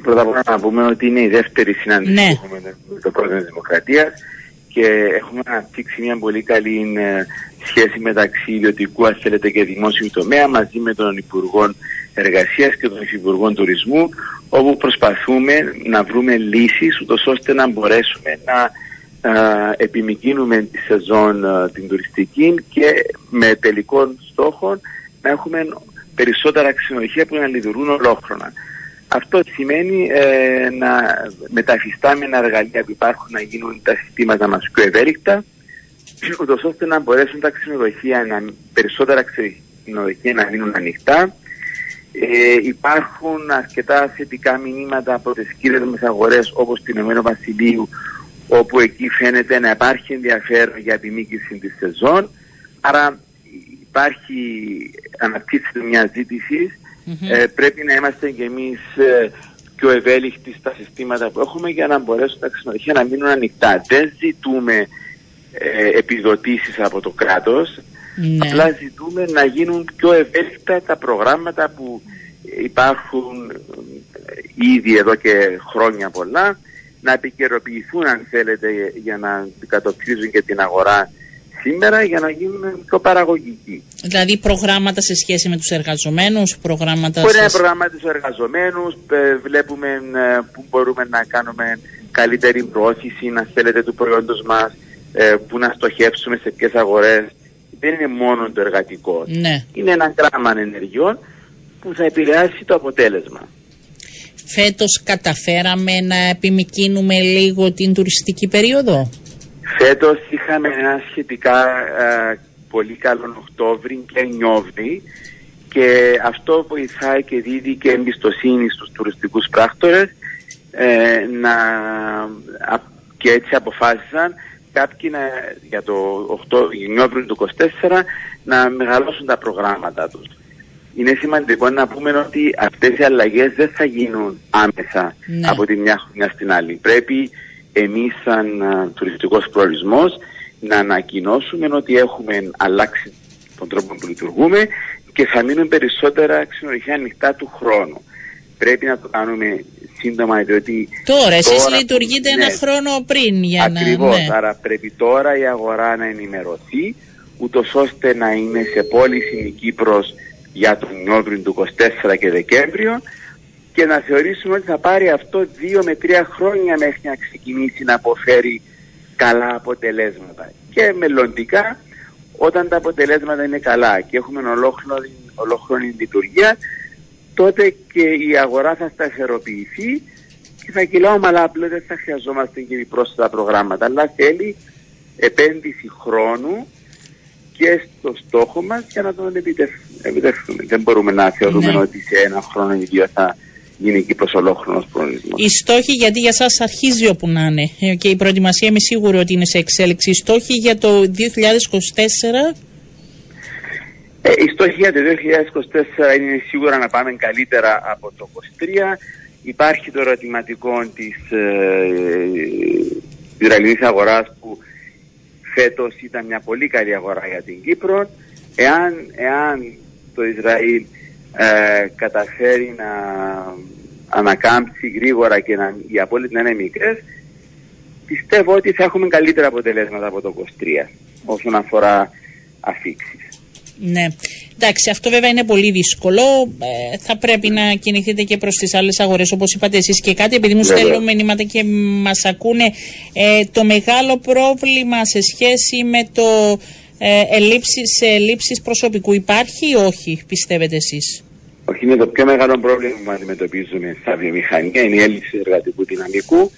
πρώτα απ' όλα να πούμε ότι είναι η δεύτερη συνάντηση ναι. που έχουμε με το πρόεδρο της Δημοκρατίας και έχουμε αναπτύξει μια πολύ καλή ε, σχέση μεταξύ ιδιωτικού αν θέλετε και δημόσιου τομέα μαζί με τον Υπουργό Εργασίας και των Υπουργών Τουρισμού όπου προσπαθούμε να βρούμε λύσεις ούτως ώστε να μπορέσουμε να επιμηκύνουμε τη σεζόν την τουριστική και με τελικό στόχο να έχουμε περισσότερα ξενοδοχεία που να λειτουργούν ολόχρονα. Αυτό σημαίνει ε, να με τα εργαλεία που υπάρχουν να γίνουν τα συστήματα μας πιο ευέλικτα ούτως ώστε να μπορέσουν τα ξενοδοχεία να, περισσότερα ξενοδοχεία να μείνουν ανοιχτά ε, υπάρχουν αρκετά θετικά μηνύματα από τις κύριες μας αγορές όπως την Εμένο Βασιλείου όπου εκεί φαίνεται να υπάρχει ενδιαφέρον για επιμήκυση της σεζόν. Άρα υπάρχει αναπτύσσεται μια ζήτηση. Ε, πρέπει να είμαστε και εμείς ε, πιο ευέλικτοι στα συστήματα που έχουμε για να μπορέσουν τα ξενοδοχεία να μείνουν ανοιχτά. Δεν ζητούμε ε, επιδοτήσεις από το κράτος ναι. Απλά ζητούμε να γίνουν πιο ευέλικτα τα προγράμματα που υπάρχουν ε, ήδη εδώ και χρόνια πολλά, να επικαιροποιηθούν αν θέλετε για να αντικατοπτρίζουν και την αγορά σήμερα για να γίνουν πιο παραγωγικοί. Δηλαδή προγράμματα σε σχέση με τους εργαζομένους, προγράμματα... Μπορεί να είναι προγράμματα στους εργαζομένους, βλέπουμε ε, που μπορούμε να κάνουμε καλύτερη προώθηση, να θέλετε του προϊόντος μας, ε, που να στοχεύσουμε σε ποιες αγορές δεν είναι μόνο το εργατικό. Ναι. Είναι ένα γράμμα ενεργειών που θα επηρεάσει το αποτέλεσμα. Φέτος καταφέραμε να επιμηκύνουμε λίγο την τουριστική περίοδο; Φέτος είχαμε ένα σχετικά πολύ καλό Οκτώβρη και Νιόβρη και αυτό βοηθάει και δίδει και εμπιστοσύνη στους τουριστικούς πράκτορες ε, να, και έτσι αποφάσισαν κάποιοι να, για το 8 Ιουνιόβριο του 24 να μεγαλώσουν τα προγράμματα τους. Είναι σημαντικό να πούμε ότι αυτές οι αλλαγές δεν θα γίνουν άμεσα ναι. από τη μια χρονιά στην άλλη. Πρέπει εμείς σαν τουριστικός προορισμός να ανακοινώσουμε ότι έχουμε αλλάξει τον τρόπο που λειτουργούμε και θα μείνουν περισσότερα ξενοδοχεία ανοιχτά του χρόνου. Πρέπει να το κάνουμε σύντομα, διότι. Τώρα, εσείς λειτουργείτε ναι, ένα χρόνο πριν για ακριβώς, να. Ακριβώς. Ναι. Άρα πρέπει τώρα η αγορά να ενημερωθεί, ούτως ώστε να είναι σε πώληση η Κύπρος για τον Νιόβριο του 24 και Δεκέμβριο και να θεωρήσουμε ότι θα πάρει αυτό δύο με τρία χρόνια μέχρι να ξεκινήσει να αποφέρει καλά αποτελέσματα. Και μελλοντικά όταν τα αποτελέσματα είναι καλά και έχουμε ολόκληρη, ολόκληρη λειτουργία τότε και η αγορά θα σταθεροποιηθεί και θα κυλάω αλλά απλώς δεν θα χρειαζόμαστε και πρόσθετα προγράμματα αλλά θέλει επένδυση χρόνου και στο στόχο μας για να τον επιτευχθούμε. Δεν μπορούμε να θεωρούμε ναι. ότι σε ένα χρόνο η ίδια θα γίνει και προς ολόχρονος προορισμός. Οι στόχοι γιατί για σας αρχίζει όπου να είναι ε, και η προετοιμασία είμαι σίγουρη ότι είναι σε εξέλιξη. Οι στόχοι για το 2024... Ε, οι στόχοι για το 2024 είναι σίγουρα να πάμε καλύτερα από το 2023. Υπάρχει το ερωτηματικό της ε, Ισραηλινής αγοράς που φέτος ήταν μια πολύ καλή αγορά για την Κύπρο. Εάν, εάν το Ισραήλ ε, καταφέρει να ανακάμψει γρήγορα και να, οι απόλυτες να είναι μικρές, πιστεύω ότι θα έχουμε καλύτερα αποτελέσματα από το 23 όσον αφορά αφήξεις. Ναι. Εντάξει, αυτό βέβαια είναι πολύ δύσκολο. Ε, θα πρέπει να κινηθείτε και προς τις άλλες αγορές όπως είπατε εσείς και κάτι επειδή μου στέλνουν μηνύματα και μας ακούνε ε, το μεγάλο πρόβλημα σε σχέση με το ε, ελλείψεις, ελλείψεις προσωπικού υπάρχει ή όχι πιστεύετε εσείς; Όχι, είναι το πιο μεγάλο πρόβλημα που αντιμετωπίζουμε στα βιομηχανία, είναι η έλλειψη εργατικού δυναμικού.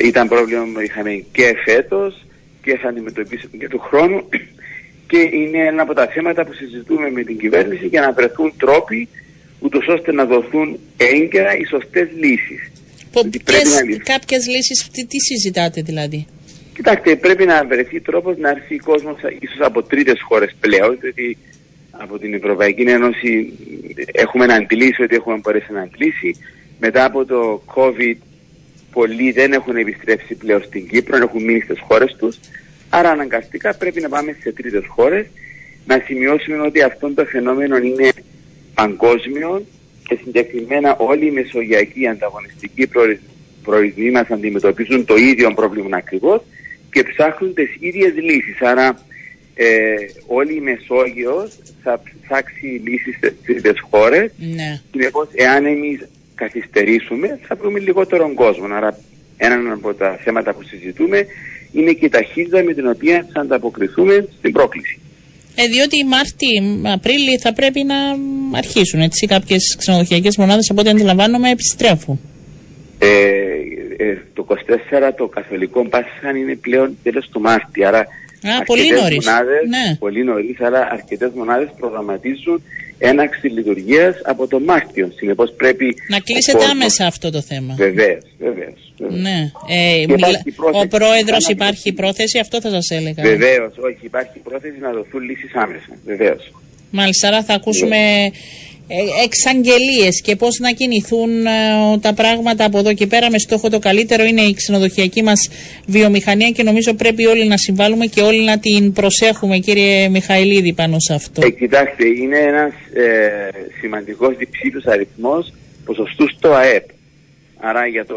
Ήταν πρόβλημα που είχαμε και φέτος και θα αντιμετωπίσουμε και του χρόνου και είναι ένα από τα θέματα που συζητούμε με την κυβέρνηση για να βρεθούν τρόποι ούτως ώστε να δοθούν έγκαιρα οι σωστές λύσεις. Ποιες, κάποιες λύσεις, τι, τι συζητάτε δηλαδή; Κοιτάξτε, πρέπει να βρεθεί τρόπος να έρθει ο κόσμος ίσως από τρίτες χώρες πλέον, διότι από την Ευρωπαϊκή Ένωση έχουμε να αντιλήσει ότι έχουμε μπορέσει να αντιλήσει. Μετά από το COVID πολλοί δεν έχουν επιστρέψει πλέον στην Κύπρο, έχουν μείνει στις χώρες τους. Άρα αναγκαστικά πρέπει να πάμε σε τρίτες χώρες, να σημειώσουμε ότι αυτό το φαινόμενο είναι παγκόσμιο και συγκεκριμένα όλοι οι μεσογειακοί ανταγωνιστικοί προορισμοί μας αντιμετωπίζουν το ίδιο πρόβλημα ακριβώς και ψάχνουν τις ίδιες λύσεις. Άρα ε, όλη η Μεσόγειος θα ψάξει λύσεις στις τρίτες χώρες. Ναι. Συνεπώς, εάν εμείς καθυστερήσουμε, θα βρούμε λιγότερο κόσμο. Άρα, ένα από τα θέματα που συζητούμε είναι και η ταχύτητα με την οποία θα ανταποκριθούμε στην πρόκληση. Ε, διότι Μάρτι, Απρίλη θα πρέπει να αρχίσουν έτσι κάποιες ξενοδοχειακές μονάδες από ό,τι αντιλαμβάνομαι επιστρέφουν. Ε, ε, το 24 το καθολικό Πάσχαν είναι πλέον τέλος του Μάρτη, άρα Α, πολύ νωρίς. Μονάδες, ναι. Πολύ νωρίς, αλλά αρκετές μονάδες προγραμματίζουν έναξη λειτουργίας από το Μάρτιο. Συνεπώς πρέπει. Να κλείσετε άμεσα αυτό το θέμα. Βεβαίως, βεβαίως. Ναι. Ε, μιλα... Ο πρόεδρος υπάρχει πρόθεση, αυτό θα σας έλεγα. Βεβαίως, όχι, υπάρχει πρόθεση να δοθούν λύσεις άμεσα. Βεβαίως. Μάλιστα, άρα θα ακούσουμε ε, εξαγγελίες και πώς να κινηθούν ε, τα πράγματα από εδώ και πέρα με στόχο το καλύτερο είναι η ξενοδοχειακή μας βιομηχανία και νομίζω πρέπει όλοι να συμβάλλουμε και όλοι να την προσέχουμε κύριε Μιχαηλίδη πάνω σε αυτό. Ε, κοιτάξτε, είναι ένας ε, σημαντικός διψήφιος αριθμός ποσοστούς στο ΑΕΠ. Άρα για το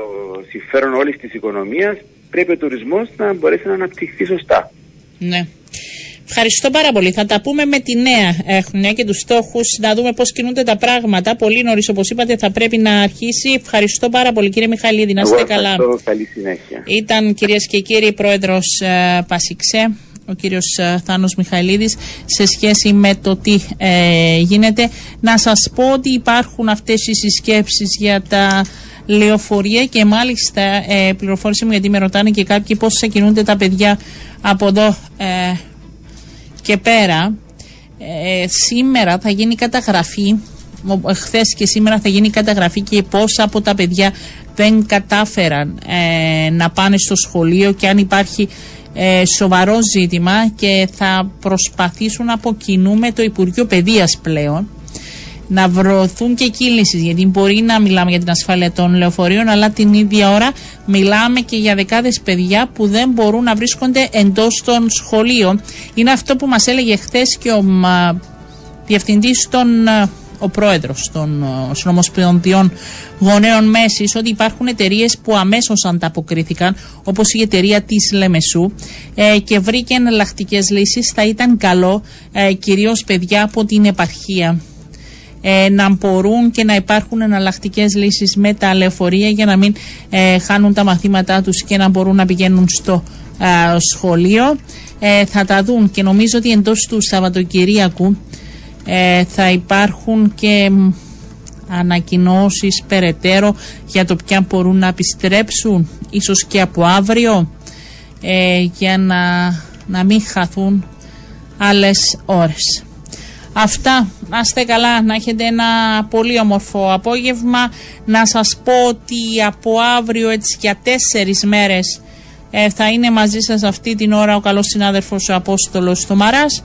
συμφέρον όλης της οικονομίας πρέπει ο τουρισμός να μπορέσει να αναπτυχθεί σωστά. Ναι. Ευχαριστώ πάρα πολύ. Θα τα πούμε με τη νέα έχουν και τους στόχους, να δούμε πώς κινούνται τα πράγματα. Πολύ νωρίς, όπως είπατε, θα πρέπει να αρχίσει. Ευχαριστώ πάρα πολύ, κύριε Μιχαλίδη. Να είστε καλά. Καλή συνέχεια. Ήταν, κυρίες και κύριοι, πρόεδρος ε, Πασιξέ ο κύριος ε, Θάνος Μιχαηλίδης σε σχέση με το τι ε, γίνεται. Να σας πω ότι υπάρχουν αυτές οι συσκέψεις για τα λεωφορεία και μάλιστα ε, πληροφόρηση μου γιατί με ρωτάνε και κάποιοι πώς θα κινούνται τα παιδιά από εδώ ε, και πέρα ε, σήμερα θα γίνει καταγραφή χθες και σήμερα θα γίνει καταγραφή και πόσα από τα παιδιά δεν κατάφεραν ε, να πάνε στο σχολείο και αν υπάρχει ε, σοβαρό ζήτημα και θα προσπαθήσουν από κοινού με το Υπουργείο Παιδείας πλέον να βρωθούν και εκεί Γιατί μπορεί να μιλάμε για την ασφάλεια των λεωφορείων, αλλά την ίδια ώρα μιλάμε και για δεκάδες παιδιά που δεν μπορούν να βρίσκονται εντός των σχολείων. Είναι αυτό που μας έλεγε χθες και ο μα, διευθυντής των, ο πρόεδρος των Συνομοσπονδιών γονέων μέσης ότι υπάρχουν εταιρείες που αμέσως ανταποκρίθηκαν, όπως η εταιρεία της Λεμεσού, ε, και βρήκε εναλλακτικές λύσεις. Θα ήταν καλό, ε, κυρίως παιδιά από την επαρχία, ε, να μπορούν και να υπάρχουν εναλλακτικές λύσεις με τα λεωφορεία για να μην ε, χάνουν τα μαθήματά τους και να μπορούν να πηγαίνουν στο ε, σχολείο. θα τα δουν και νομίζω ότι εντός του Σαββατοκυριακού θα υπάρχουν και ανακοινώσεις περαιτέρω για το ποια μπορούν να επιστρέψουν ίσως και από αύριο για να, να μην χαθούν άλλες ώρες. Αυτά, να είστε καλά, να έχετε ένα πολύ όμορφο απόγευμα. Να σας πω ότι από αύριο έτσι για τέσσερις μέρες ε, θα είναι μαζί σας αυτή την ώρα ο καλός συνάδελφος ο Απόστολος Θωμαράς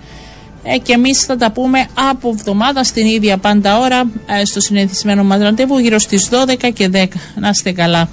ε, και εμείς θα τα πούμε από εβδομάδα στην ίδια πάντα ώρα ε, στο συνηθισμένο μας ραντεβού γύρω στις 12 και 10. Να είστε καλά.